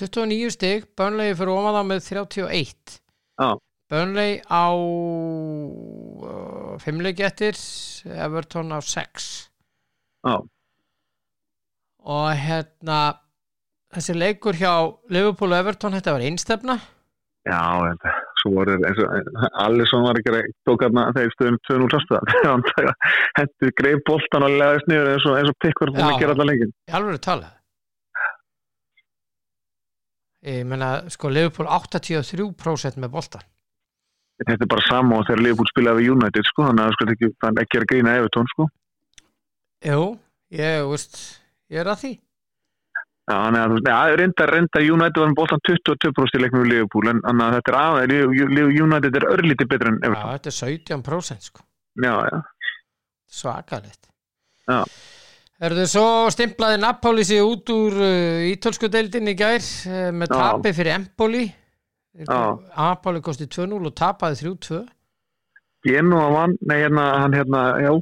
29 stig, Burnley fyrir þá með 31. já, Burnley á fimmleiki eftir, Everton á 6. já Og hérna, þessi leikur hjá Liverpool og Everton, þetta var einstefna. Já, þetta, svo voru eins og Alisson var ekki að tók hérna þegar stöðum 2-0 samstöðan hendur greið boltan og leðast niður eins og, og pikk var búin Já. að gera allar lengin Í alveg talað. Ég meina, sko, Liverpool 83% með boltan. Þetta er bara sama og þegar Liverpool spilaði við United sko, þannig að sko, ekki, það er ekki að grína Evertón sko. Jú, ég, veist, ég er að því Já, þannig að veist, ja, reynda, reynda United var með bóltan 22% í leiknum við Liverpool en þannig að þetta er aðeins, United er örlítið betur en Já, Evertón. þetta er 17% sko Já, já, Svakalegt Já. Erðu svo stimplaði Napoli sig út úr uh, ítölsku deildin í gær uh, með Já. tapi fyrir Empoli Já. Napoli kosti 2-0 og tapaði 3-2 Genoa vann, nei, hérna, hann hérna, já,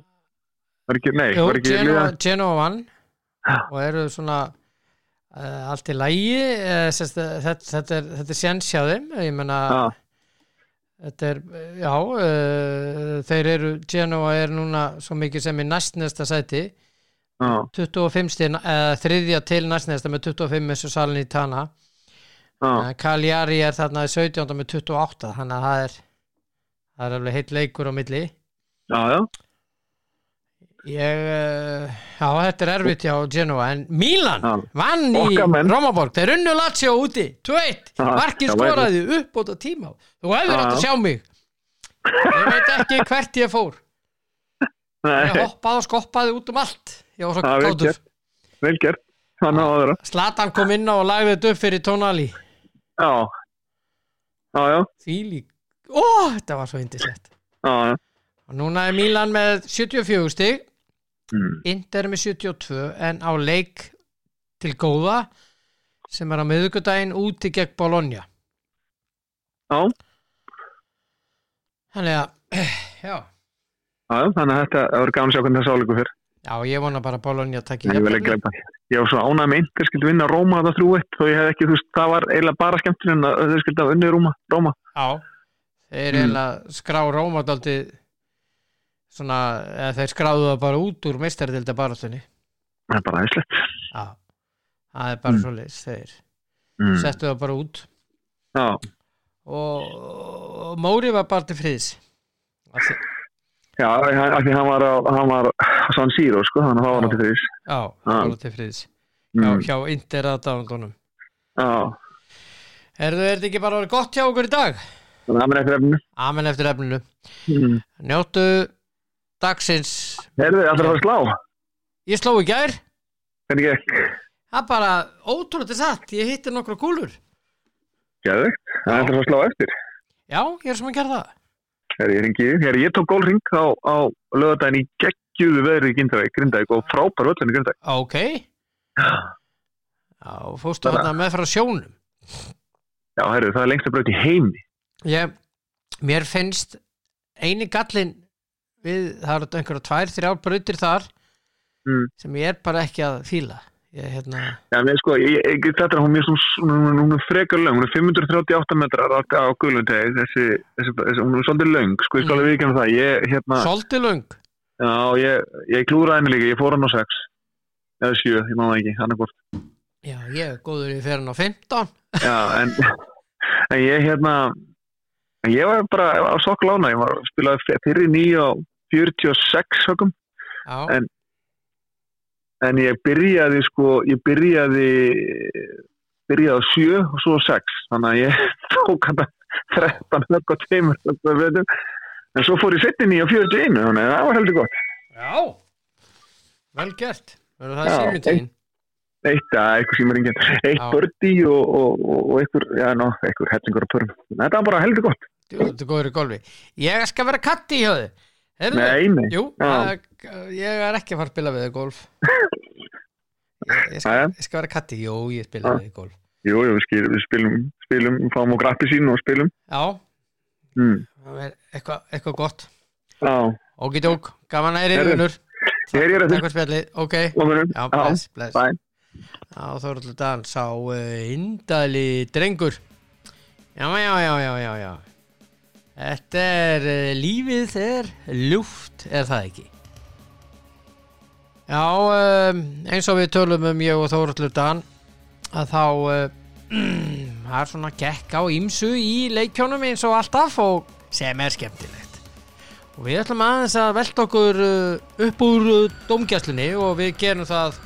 var ekki, nei, Jú, var ekki Genoa, Genoa vann Já. og eru svona uh, allt í lægi uh, sest, þetta, þetta er, þetta er sjens hjá þeim. Ég menna þetta er, já uh, þeir eru, Genoa er núna svo mikið sem í næstnesta sæti. Já, 25 stíð, eða þriðja til næstnesta með 25 eins og salin í Tana já, Cagliari er þarna í 17. með 28 þannig að það er það er alveg heitt leikur á milli. Já, já, ég, uh, já þetta er erfitt hjá Genoa en Milan Já. vann í. Rómaborg. Þeir unnu Lazio úti 2-1, Já, markið já, skoraði upp út á tíma, þú hefur Já, átt að já. sjá mig. Ég veit ekki hvert ég fór. Ég nei, hoppaði og skoppaði út um allt. Ég svo Já, vel kátur. gert. vel gert, hann á aðra, Slatan kom inn á og lagði þetta upp fyrir Tonali já, já, já, því lík, ó þetta var svo indislegt já, já, og núna er Milan með 74 stig mm. Inter með 72 en á leik til góða sem er á miðvikudaginn úti gegn Bologna. Já, þannig að já, já, þannig að þetta, voru það sáleiku fyrr, já ég vona bara að Bologna takki ég var svo ánægð með Inter skildi vinna Róma þetta þrjú eitt og ég hef ekki, þú veist, það var eiginlega bara skemmtun en að þau skildi að unni Róma, Róma, já, þeir Mm. eiginlega skrá Rómadaldi svona, eða þeir skráðu það bara út úr meistardilda barastunni það er bara æslegt, já, það er bara Mm. svo leis þeir mm. settu það bara út. Já, og, Móri var bara til því- já, af því hann var hann var San Siro, sko, þannig að það var Já. náttúrulega fyrir, já, hann var til friðs mm. hjá, Inter aðdáðundunum já, Erðu, er þetta ekki bara orðið gott hjá okkur í dag? það er eftir efninu, Amen eftir efninu. mm. Njóttu dagsins. Herðu, allir að fara að slá, Ég sló í gær. hvernig gekk, Það er bara ótrúlega satt. Ég hitti nokkra kúlur. gæðvegt, það er að fara að slá eftir. Já, ég er sem að gera það. Þegar ég ég tók gólring á, á lögadaginn í geggjuðu veðri í Grindavík, og frábær völlin í Grindavík. Ok. Já, fórstu þarna með frá sjónum. Já, herru, það er lengst að bröti í heimi. Ég, mér finnst eini gallin við, það eru einhverja tvær, þrjár brautir þar Mm. sem ég er bara ekki að fíla. Ég, hérna, Já, með sko, ég, ég, þetta er hún svona, hún, er frekar löng, hún er 538 metrar á, á gulundegi, þessi, þessi, þessi, hún er svolítið löng, sko, ég skal Mm. alveg viðkjanna það, ég, hérna, Solti lung. Já, ég, ég klúraði henni líka, ég fór hann á 6, eða 7, ég má það ekki, hann er hvort. Já, ég er góður í ferðin á 15. Já, en, en ég, hérna, ég var bara á sokklána, ég var spilaði fyrir nýja á 46 högum, En- en ég byrjaði sko, ég byrjaði byrjaði á 7 og svo á 6 þannig að ég tók hann 13 högg og 2 högg en svo fór ég settin í á 41 þannig að það var heldur gott. Já, vel gert. Verður það símyndin eitt, að eitthvað sem er engin eitt bördi og, og, og, og eitthvað, hellingur og pörm þetta var bara heldur gott. Er góður í golfi. Ég skal vera katti þið Heyrðu, Nei, nei, Jú, að, ég er ekki að fara að spila við þig golf. Ég, skal, ég skal vera katti, jú, ég spila við þig golf. Jú, jú, við, skil, við spilum, spilum fáum og grappi sín og spilum. Já, mm. Eitthvað eitthva gott. Já, Okidók, gaman að er Heyrðu, yfirunur ég er ég Takk fyrir spjallið, ok. Já, bless, bless. Bye. Já, Þorvaldur Dan sá uh, indæli drengur. Já, já, já, já, já, já. Þetta er uh, lífið er ljúft, er það ekki? Já, um, eins og við tölum um ég og Þorvaldur Dan að þá uh, það er svona gekk á ímsu í leikjónum eins og alltaf og sem er skemmtilegt. Og við ætlum aðeins að velta okkur uh, upp úr uh, dómgæslunni og við gerum það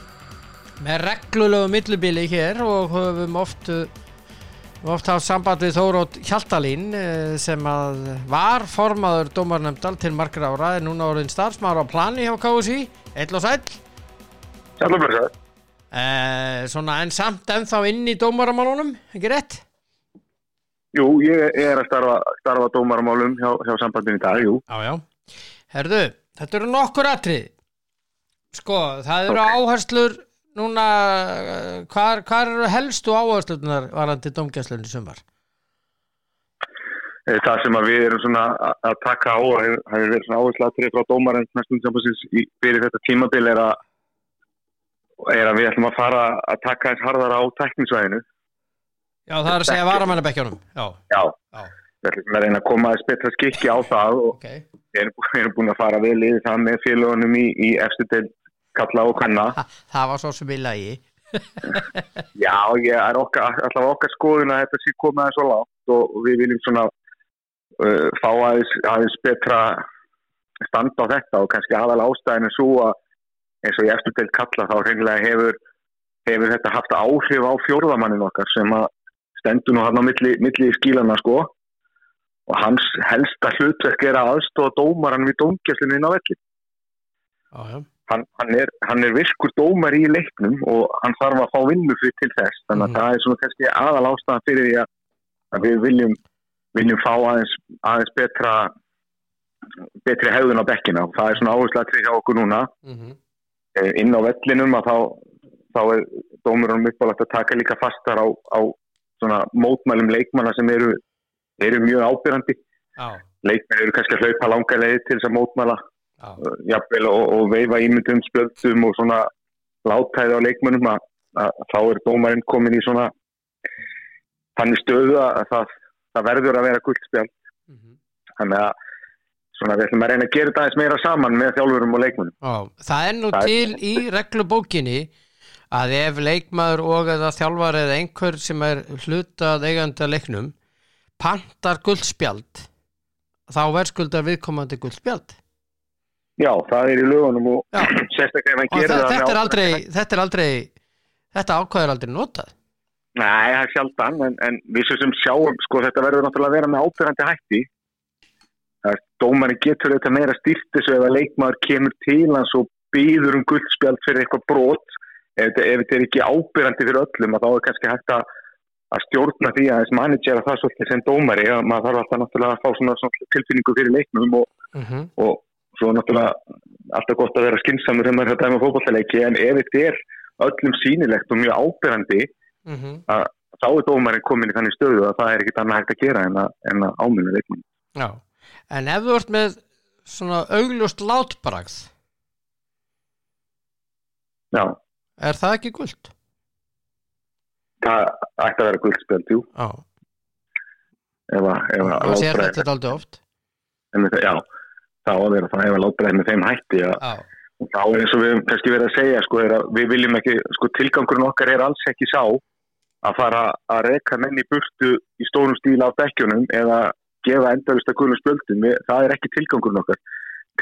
með reglulegu millibili hér og höfum oft uh, og oft haft samband við Þórótt Hjaltalín sem að var formaður dómarnefndal til margra ára en núna orðin starfsmaður á plani hjá KSI Eill og sæll. Sjálfur eh, Svona en samt ennþá inn í dómaramálunum, ekki rétt? Jú, ég er að starfa, starfa dómaramálum hjá, hjá sambandin í dag, jú. Já, já. Herðu, þetta eru nokkur atrið. Sko, það eru Ok. áherslur núna, hvar eru helstu áherslunar varandi dómgæslunni sumar? Eh, Það sem við erum svona að- taka á og hefur verið svona áherslatrið frá dómarinn næstum sambansins í, fyrir þetta tímabil er að, er að við ætlum að fara að taka eins harðara á tekninsvæðinu. Já, það er að segja varamænabekkjónum. Já, Já, já, við ætlum að að koma aðeins betra skikki á það og ok. við erum, erum búin að fara vel í það með félagunum í, í efstu til kalla og kanna. Ha, það var svo sem í lagi. Já, ég er okkar, alltaf okkar skoðun að þetta sé komið aðeins svo látt og og við viljum svona uh, fá aðeins, aðeins betra stand á þetta og kannski aðal ástæðinu svo að eins og ég eftir til kalla þá reynilega hefur, hefur þetta haft áhrif á fjórðamannin okkar sem að stendur nú hann á milli, milli í skílana sko. Og hans helsta hlutverk er að aðstofa dómaran við dómgæslinu inn á velli. Já. hann, hann, er, hann er virkur dómar í leiknum og hann þarf að fá vinnu fyrir til þess. Þannig að Mhm. það er svona kannski aðal ástæðan fyrir því að, við viljum, viljum fá aðeins, aðeins betra betri hegðun á bekkina. Og það er svona áherslu að hjá okkur núna. Mm Eh, inn á vellinum að þá, þá er dómurunum uppálagt að taka líka fastar á, á svona mótmælum leikmanna sem eru, eru mjög ábyrrandi Já, leikmenn eru kannski að hlaupa langa leið til þess að mótmæla. Uh, jafnvel og, og veifa ímyndum spjöldum og svona látæði á leikmönnum að, að þá er dómarinn komin í svona þannig stöðu að það, það verður að vera guldspjald mhm. þannig að svona við ætlum að reyna að gera þetta aðeins meira saman með þjálfurum og leikmönnum. Já. Það er nú Það er- til í reglubókinni að ef leikmaður og eða þjálfar eða einhver sem er hlutað eigandi að leiknum pantar guldspjald þá verðskuldar viðkomandi guldspjald Já, það er í lögunum og og þetta með er aldrei þetta er aldrei þetta ákvæður aldrei notað Nei, það er sjaldan, en, en við sem sjáum, sko, þetta verður náttúrulega að vera með ábyrgandi hætti. Það er, dómarinn getur þetta meira ef að leikmaður kemur til hans og býður um guldspjald fyrir eitthvað brot. Ef þetta, er ekki ábyrgandi fyrir öllum, að þá er kannski hægt að, að stjórna því að þess managera það svolítið sem dómari. Að maður þarf alltaf náttúrulega að fá svona, svona tilfinningu fyrir leiknum og, mm -hmm. og svo náttúrulega alltaf gott að vera skynnsamur þegar maður er að dæma fótballleiki, en ef þetta er öllum sýnilegt og mjög ábyrgandi Mm þá er dómarinn komin í þannig stöðu að það er ekkit annað hægt að gera en að, að ámuna leikmann. Já, en ef þú ert með svona augljóst látbragð Já, er það ekki guld? það ætti að vera guldspjöld, jú, Já, ef að, ef að og sér þetta aldrei oft. En já, það á að vera það ef að látbreið með þeim hætti þá er eins og við kannski verið að segja sko, að við viljum ekki, sko tilgangurinn okkar er alls ekki sá að fara að reka menn í burtu í stórum stíla á bekkjunum eða gefa endalist að gulum spjöldum, það er ekki tilgangurinn okkar.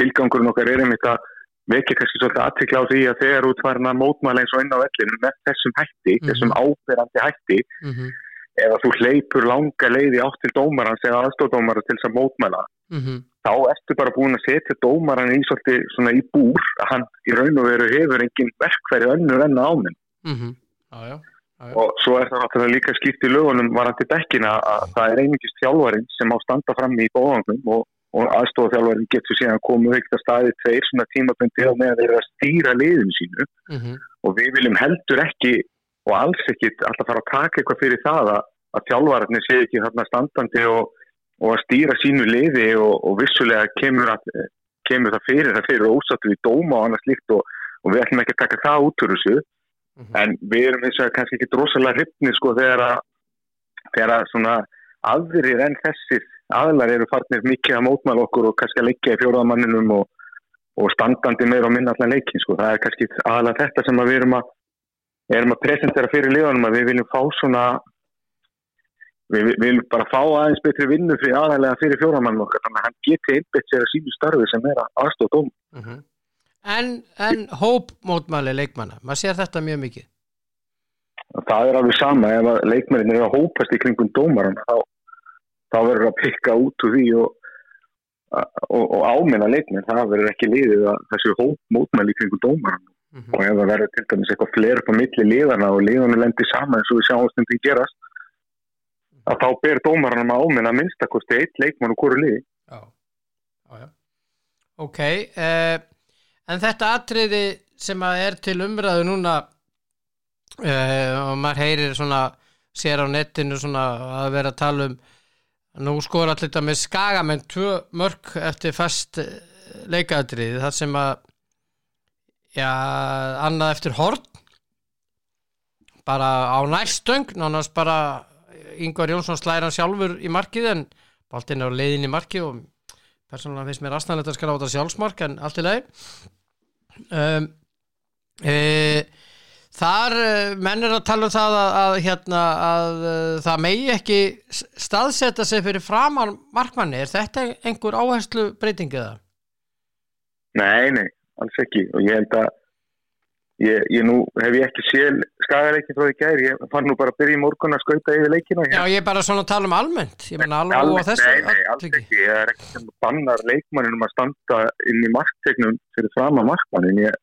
Tilgangurinn okkar er einmitt að vekja kannski svolítið aðtikla á því að þegar út farin að mótmæla eins og inn á vellinu með þessum hætti, Mhm. þessum ábyrrandi hætti mm ef að þú hleypur langa leiði átt til dómarans eða aðstóðdómara til þess að mótmæla -hmm. þá ertu bara búin að setja dómaran í svolítið svona í búr að hann í raun og veru hefur engin verkfæri önnur enn á minn Mm Já, já, já, já. og svo er það náttúrulega líka skipt í lögunum varandi bekkina að það er einingist þjálfarinn sem á standa fram í bóðangum og, og aðstofa þjálfarinn getur síðan komið veikt að staði tveir svona tímabundi á meðan þeir eru að stýra liðinu sínu. Mm og við viljum heldur ekki og alls ekki alltaf fara að taka eitthvað fyrir það að, að þjálfararnir sé ekki þarna standandi og, og að stýra sínu liði og, og vissulega kemur, að, kemur það fyrir það fyrir ósattu í dóma og annars líkt og, og við ætlum ekki að taka það út úr þessu. Mhm. en við erum eins og kannski ekki drosalega hryfni sko þegar að þegar að svona aðrir en þessir aðlar eru farnir mikið að mótmæla okkur og kannski að leggja í fjóraðamanninum og, og standandi meira og minna allan leikin sko. það er kannski aðalega þetta sem að við erum að erum að presentera fyrir liðanum að við viljum fá svona við, við viljum bara fá aðeins betri vinnu fyrir aðalega fyrir fjóraðamannin okkar þannig að hann geti einbett sér að sínu starfi sem er að aðstofa dóm En, en hópmótmæli leikmanna, maður sér þetta mjög mikið. Það er alveg sama ef leikmennir eru að hópast í kringum dómaran þá, þá verður að pikka út úr því og, og, og áminna leikmenn. Það verður ekki liðið að þessu hópmótmæli í kringum dómaran mm og ef það verður til dæmis eitthvað fleiri på milli liðana og liðanu lendir saman eins og við sjáum stundin gerast að þá ber dómaranum að áminna minnstakosti eitt leikmann og hverju liði. Já, já, já. Ok, uh, en þetta atriði sem að er til umræðu núna uh, og maður heyrir svona, sér á netinu svona að vera að tala um nú skora allir þetta með skagamenn tvö mörg eftir fast leikaðatriði þar sem að já, annað eftir hort bara á næstöng nánast bara Ingvar Jónsson slæðir hann sjálfur í markið en boltinn er á leiðin í markið og persónulega finnst mér aðstæðanlegt að skala á þetta sjálfsmark en allt í leið um, e, þar e, menn er að tala um það að, að, hérna, að e, það megi ekki staðsetja sig fyrir framan markmanni, er þetta einhver áherslu breytingið það? Nei, nei, alls ekki. Og ég held að ég, ég nú hef ég ekki séð skagareikin frá því gæri, ég fann nú bara að byrja í morgun að skauta yfir leikina Já, ég er bara svona að tala um almennt. Ég menna alveg á Almennt, þessu Nei, nei, alls atviki. ekki, ég er ekki sem bannar leikmanninum að standa inn í marktegnum fyrir fram að markmannin ég,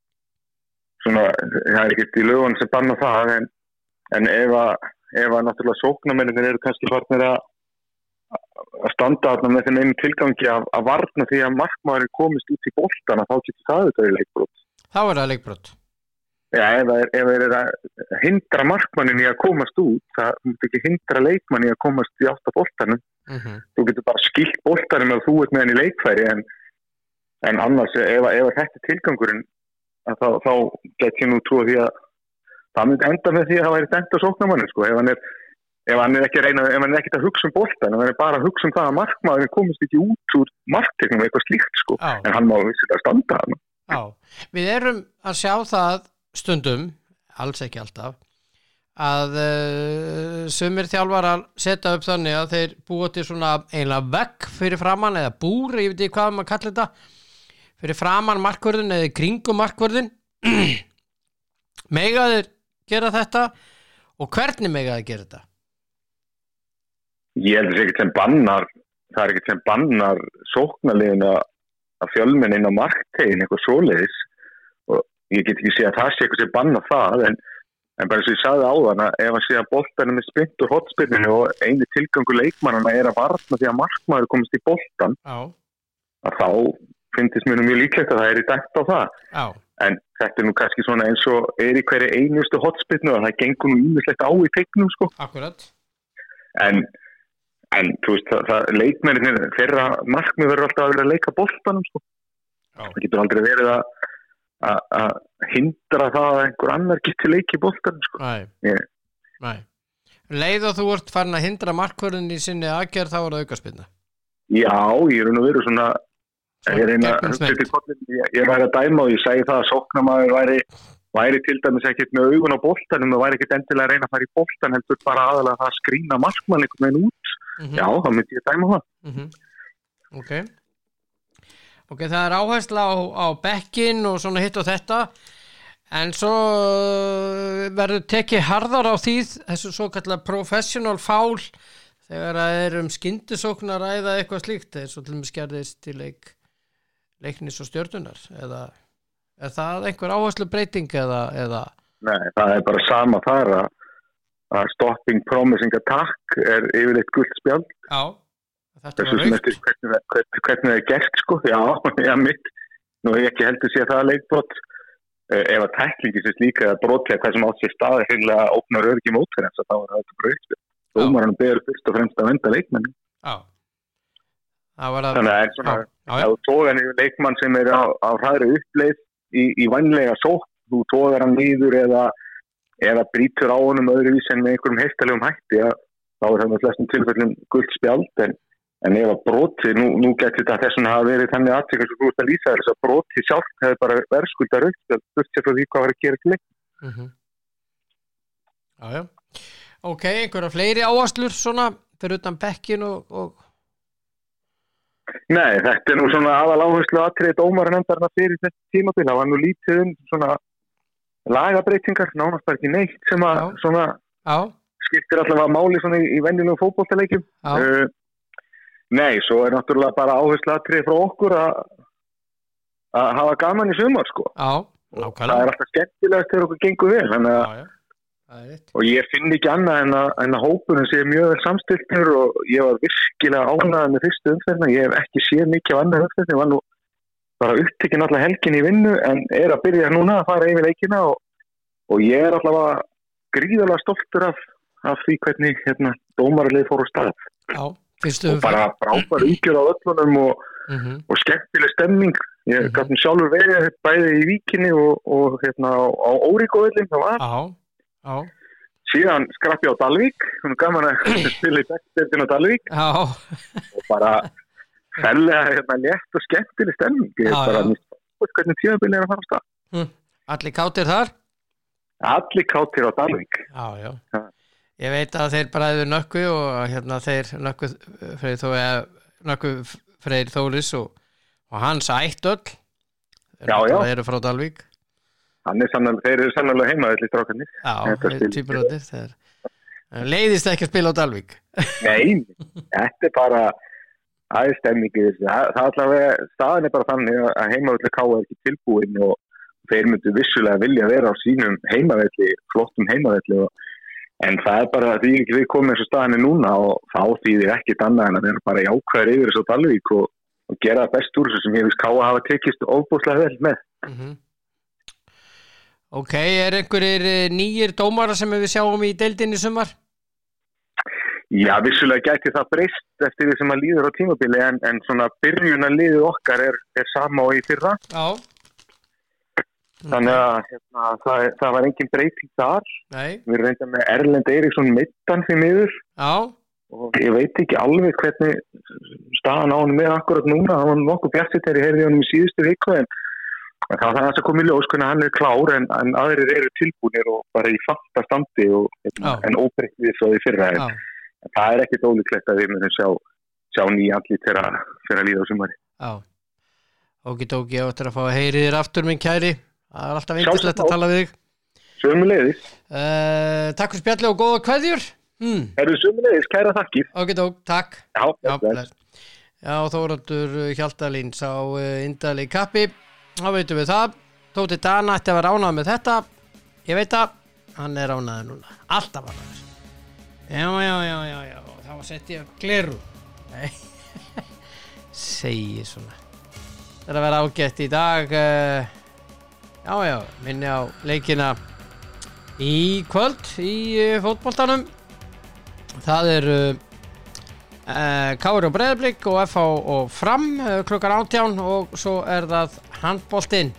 svona, það er ekkert í lögun sem banna það en, en ef að ef að náttúrulega sóknamennin eru kannski farnir að að standa þarna með þeim einu tilgangi að, að varna því að markmaðurinn komist út í boltana þá getur það auðvitað í leikbrot Þá er það leikbrot Já, ef það er, að hindra markmannin í að komast út, það mútti ekki hindra leikmann í að komast í átt af boltanum. mm -hmm. Þú getur bara skilt boltanum ef þú ert með henni leikfæri, en, en annars ef, ef þetta er tilgangurinn, að þá, þá get ég nú trúið því að það myndi enda með því að það væri dæmt að sókna manni, sko. Ef hann er, ef hann er ekki að reyna, ef hann er ekkert að hugsa um boltan, ef hann er bara að hugsa um það að markmaðurinn komist ekki út úr marktegnum eitthvað slíkt, sko. Já. En hann má vissilega standa hann. Já, við erum að sjá það stundum, alls ekki alltaf að uh, sumir þjálfarar setja upp þannig að þeir búa til svona einlega vegg fyrir framann eða búr, ég veit ekki hvað maður kallar þetta fyrir framann markvörðin eða kringum markvörðin mega þeir gera þetta? Og hvernig mega þeir gera þetta? Ég held að það er ekkert sem bannar það er ekkert sem bannar sóknarlegin að fjölmenn inn á marktegin eitthvað svoleiðis. Og ég get ekki sé að það sé eitthvað sem bannar það en, en bara eins og ég sagði áðan að ef að sé að boltanum er spynt úr hotspinninu og eini tilgangu leikmannana er að varna því að markmaður komist í boltan Já, að þá finnst mér nú mjög líklegt að það er í dætt á það. Já, en þetta er nú kannski svona eins og er í hverju einustu hotspinnu og það gengur nú ímislegt á í teiknum sko. Akkurat. En, en þú veist, það, það, leikmennir þeirra markmið verður alltaf að vera að leika boltanum sko. Já, það getur aldrei verið að að að hindra það að einhver annar getur leiki boltanum sko. næ, Ég- næ Leið og þú ert farin að hindra markvörðin í sinni aðgerð þá er það aukaspinna já, ég er nú verið svona ég, reyna, að hugsa til kollin, ég, ég væri að dæma og ég segi það að sóknamaður væri væri til dæmis ekkert með augun á boltanum og væri ekkert endilega að reyna að fara í boltan heldur bara aðalega það að skrína markmann einhvern veginn út, Mhm. já, þá myndi ég dæma það. Mhm. Ok. Ok, það er áhersla á, á bekkin og svona hitt og þetta. En svo uh, verður tekið harðar á því þessu svo kallar professional foul þegar það er um skyndisókn að ræða eitthvað slíkt. Eins og til með skerðist til leik leiknis og stjörnunar eða er það einhver áherslu breyting eða, eða? Nei, það er bara sama þar að, að stopping promising attack er yfirleitt gullt spjald. Já, þetta var eftir hvernig, hvernig, hvernig það er gert sko, já, já, mitt. Nú hef ég ekki heldur sé að það er leikbrot. Uh, ef að tæklingi sést líka eða brotlega hvað sem átt sér staði hreinlega ópnar öryggi mótur þess að það þetta breytt Dómarann ber fyrst og fremst að venda leikmenn já. var að þannig að svona ef þú tóðan yfir leikmann sem er á, á hræðri uppleið í, í vannlega sótt, þú tóðar hann nýður eða, eða brítur á honum öðruvís en með einhverjum heistalegum hætti að, þá er það með flestum tilfellum gullt spjald en, en ef að broti, nú, nú getur þetta þessum hafa verið þannig aðtökk sem þú ert að lýsa þess að broti sjálf hefur bara verðskuldar upp það sér frá því hvað var að gera til leik Mhm. Já, já. Ok, einhverja fleiri áherslur svona fyrir utan bekkin og, og Nei, þetta er nú svona aðal áherslu aðtrið dómaran endarna fyrir þessi tímabil, það var nú lítið um svona lagabreitingar, nánast ekki neitt sem að Já. svona Já, skiptir allavega máli svona í, í venjulegum fótboltaleikjum. já, Uh, nei, svo er náttúrulega bara áherslu aðtrið frá okkur að hafa gaman í sumar sko. já, Það nákvæmlega er alltaf skemmtilegt þegar okkur gengur vel. Þannig að og ég finn ekki annað en að, en að hópunum sé mjög vel samstiltur og ég var virkilega ánægðað með fyrstu umferðina, ég hef ekki séð mikið á annar umferðina, ég var nú bara upptekinn allar helgin í vinnu en er að byrja núna að fara yfir leikina og, og ég er allavega gríðarlega stoltur af, af því hvernig hérna, dómaralið fór á stað. Já, og bara frábær umgjör á öllunum og, mm -hmm. og skemmtileg stemming. Ég Mhm. gæti sjálfur verið bæði í víkinni og, og hérna, á, á Órikóðilin það var Já, já, síðan skrappi á Dalvík. Hún er gaman að spila í bekstendin á Dalvík. Og bara fellega hérna létt og skemmtileg stemning. Ég er bara já. nýtt hvernig tíðabili er að fara á stað. Hm. allir kátir þar? Allir káttir á Dalvík. Já, já. Já. Ég veit að þeir bræður nökku og hérna þeir nökku freyr þó eða nökku freyr Þóris og, og hans ætt öll. Já, já. Það eru frá Dalvík er sannlega, þeir eru sannlega heimaðið í strákarnir Já, spil- týpuröðir þeir Leiðist ekki að spila á Dalvík nei, þetta er bara í þessu. það, það allavega, staðan er bara þannig að- að heimaðið ká er ekki tilbúin og þeir myndu vissulega vilja vera á sínum heimavelli, flottum heimavelli og En það er bara því við komum eins og staðinni núna og þá þýðir ekkit annað en að vera bara jákvæður yfir þessu á Dalvík og, og gera það best úr þessu sem ég veist ká að hafa tekist óbúslega vel með. mm Ok, er einhverjir eh, nýjir dómara sem við sjáum í deildinni í sumar? Já, vissulega gæti það breyst eftir því sem að líður á tímabili en, en svona byrjuna liðið okkar er, er sama og í fyrra. Já Þannig að hérna, það, það var engin breyting þar. Nei, Við reynda með Erlend Eiríksson mittan því miður já, og ég veit ekki alveg hvernig staðan á hann með akkurat núna. Það var nokkuð bjartitt þegar ég heyrði hann í síðustu viku en en það var það að koma í ljós hvernig hann er klár en, en aðrir eru tilbúinir og bara í fatta standi og, Já. en óbreytt við svo því fyrra. En, já, en það er ekkit ólíklegt að við munum sjá, sjá nýja allir til að, til að líða á sumari. já Okidoki, ég áttur að fá að heyri þér aftur minn kæri Það er alltaf eindislegt að tala við þig Sömulegðis. uh, Takk fyrir spjalli og góða kveðjur hmm. Eru sömulegis, kæra þakkir. Okidók, takk Já, Já. Já Þórandur Hjaltalín sá uh, indali kappi þá veitum við það. Tóti Dana ætti að vera ánað með þetta. Ég veit það, hann er ánaður núna. Alltaf ánaður já, já, já, já, já, þá sett ég gleru nei. Segi svona. Það er að vera ágætt í dag uh, já, já, minni á leikina í kvöld í uh, fótboltanum. Það er uh, uh, Kári og Breiðblik og FH og Fram klukkan 18 og svo er það handboltinn.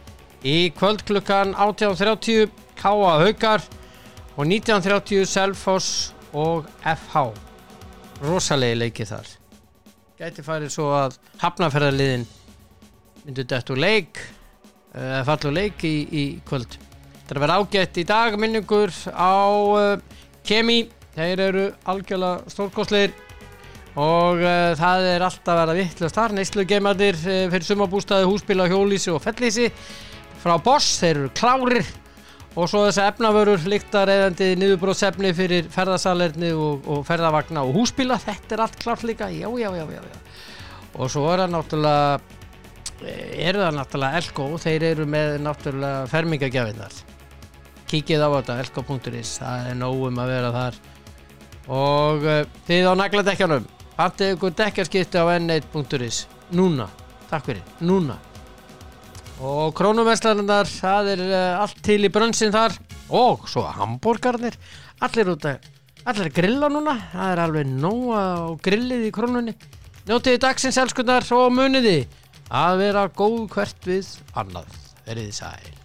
Í kvöld klukkan 18.30 Káa Haukar og 19.30 Selfoss og FH rosalegi leikið þar. Gæti farið svo að hafnaferðarliðin myndu dætt úr leik uh, fallu leik í, í kvöld. Þetta er að vera ágætt í dag minningur á uh, kemi. Þeir eru algjörlega stórkostleir og uh, það er alltaf að vera vittlust þar. Neyslu geimarnir uh, fyrir sumabústaði, húsbíla, hjólísi og fellísi frá Boss, þeir eru klárir. Og svo þessi efnavörur líktar eðandi niðurbróðsefni fyrir ferðasalerni og, og ferðavagna og húsbíla. Þetta er allt klárt líka, já, já, já, já, já. og svo er það náttúrulega eh, eru það náttúrulega Elko. Þeir eru með náttúrulega fermingagjafinnar kíkið á þetta elko.is, það er nógum að vera þar. Og uh, þið á nagladekkjanum pantið ykkur dekkarskipti á n1.is núna, takk fyrir, núna. Og krónuverslanarnar það er uh, allt til í brönsin þar. Og svo hambúrgarnir. Allir út að allir grilla núna, það er alveg nóa á grillið í krónunni. Njótiði dagsins elskunnar og muniði að vera góð hvert við annað, verið sæl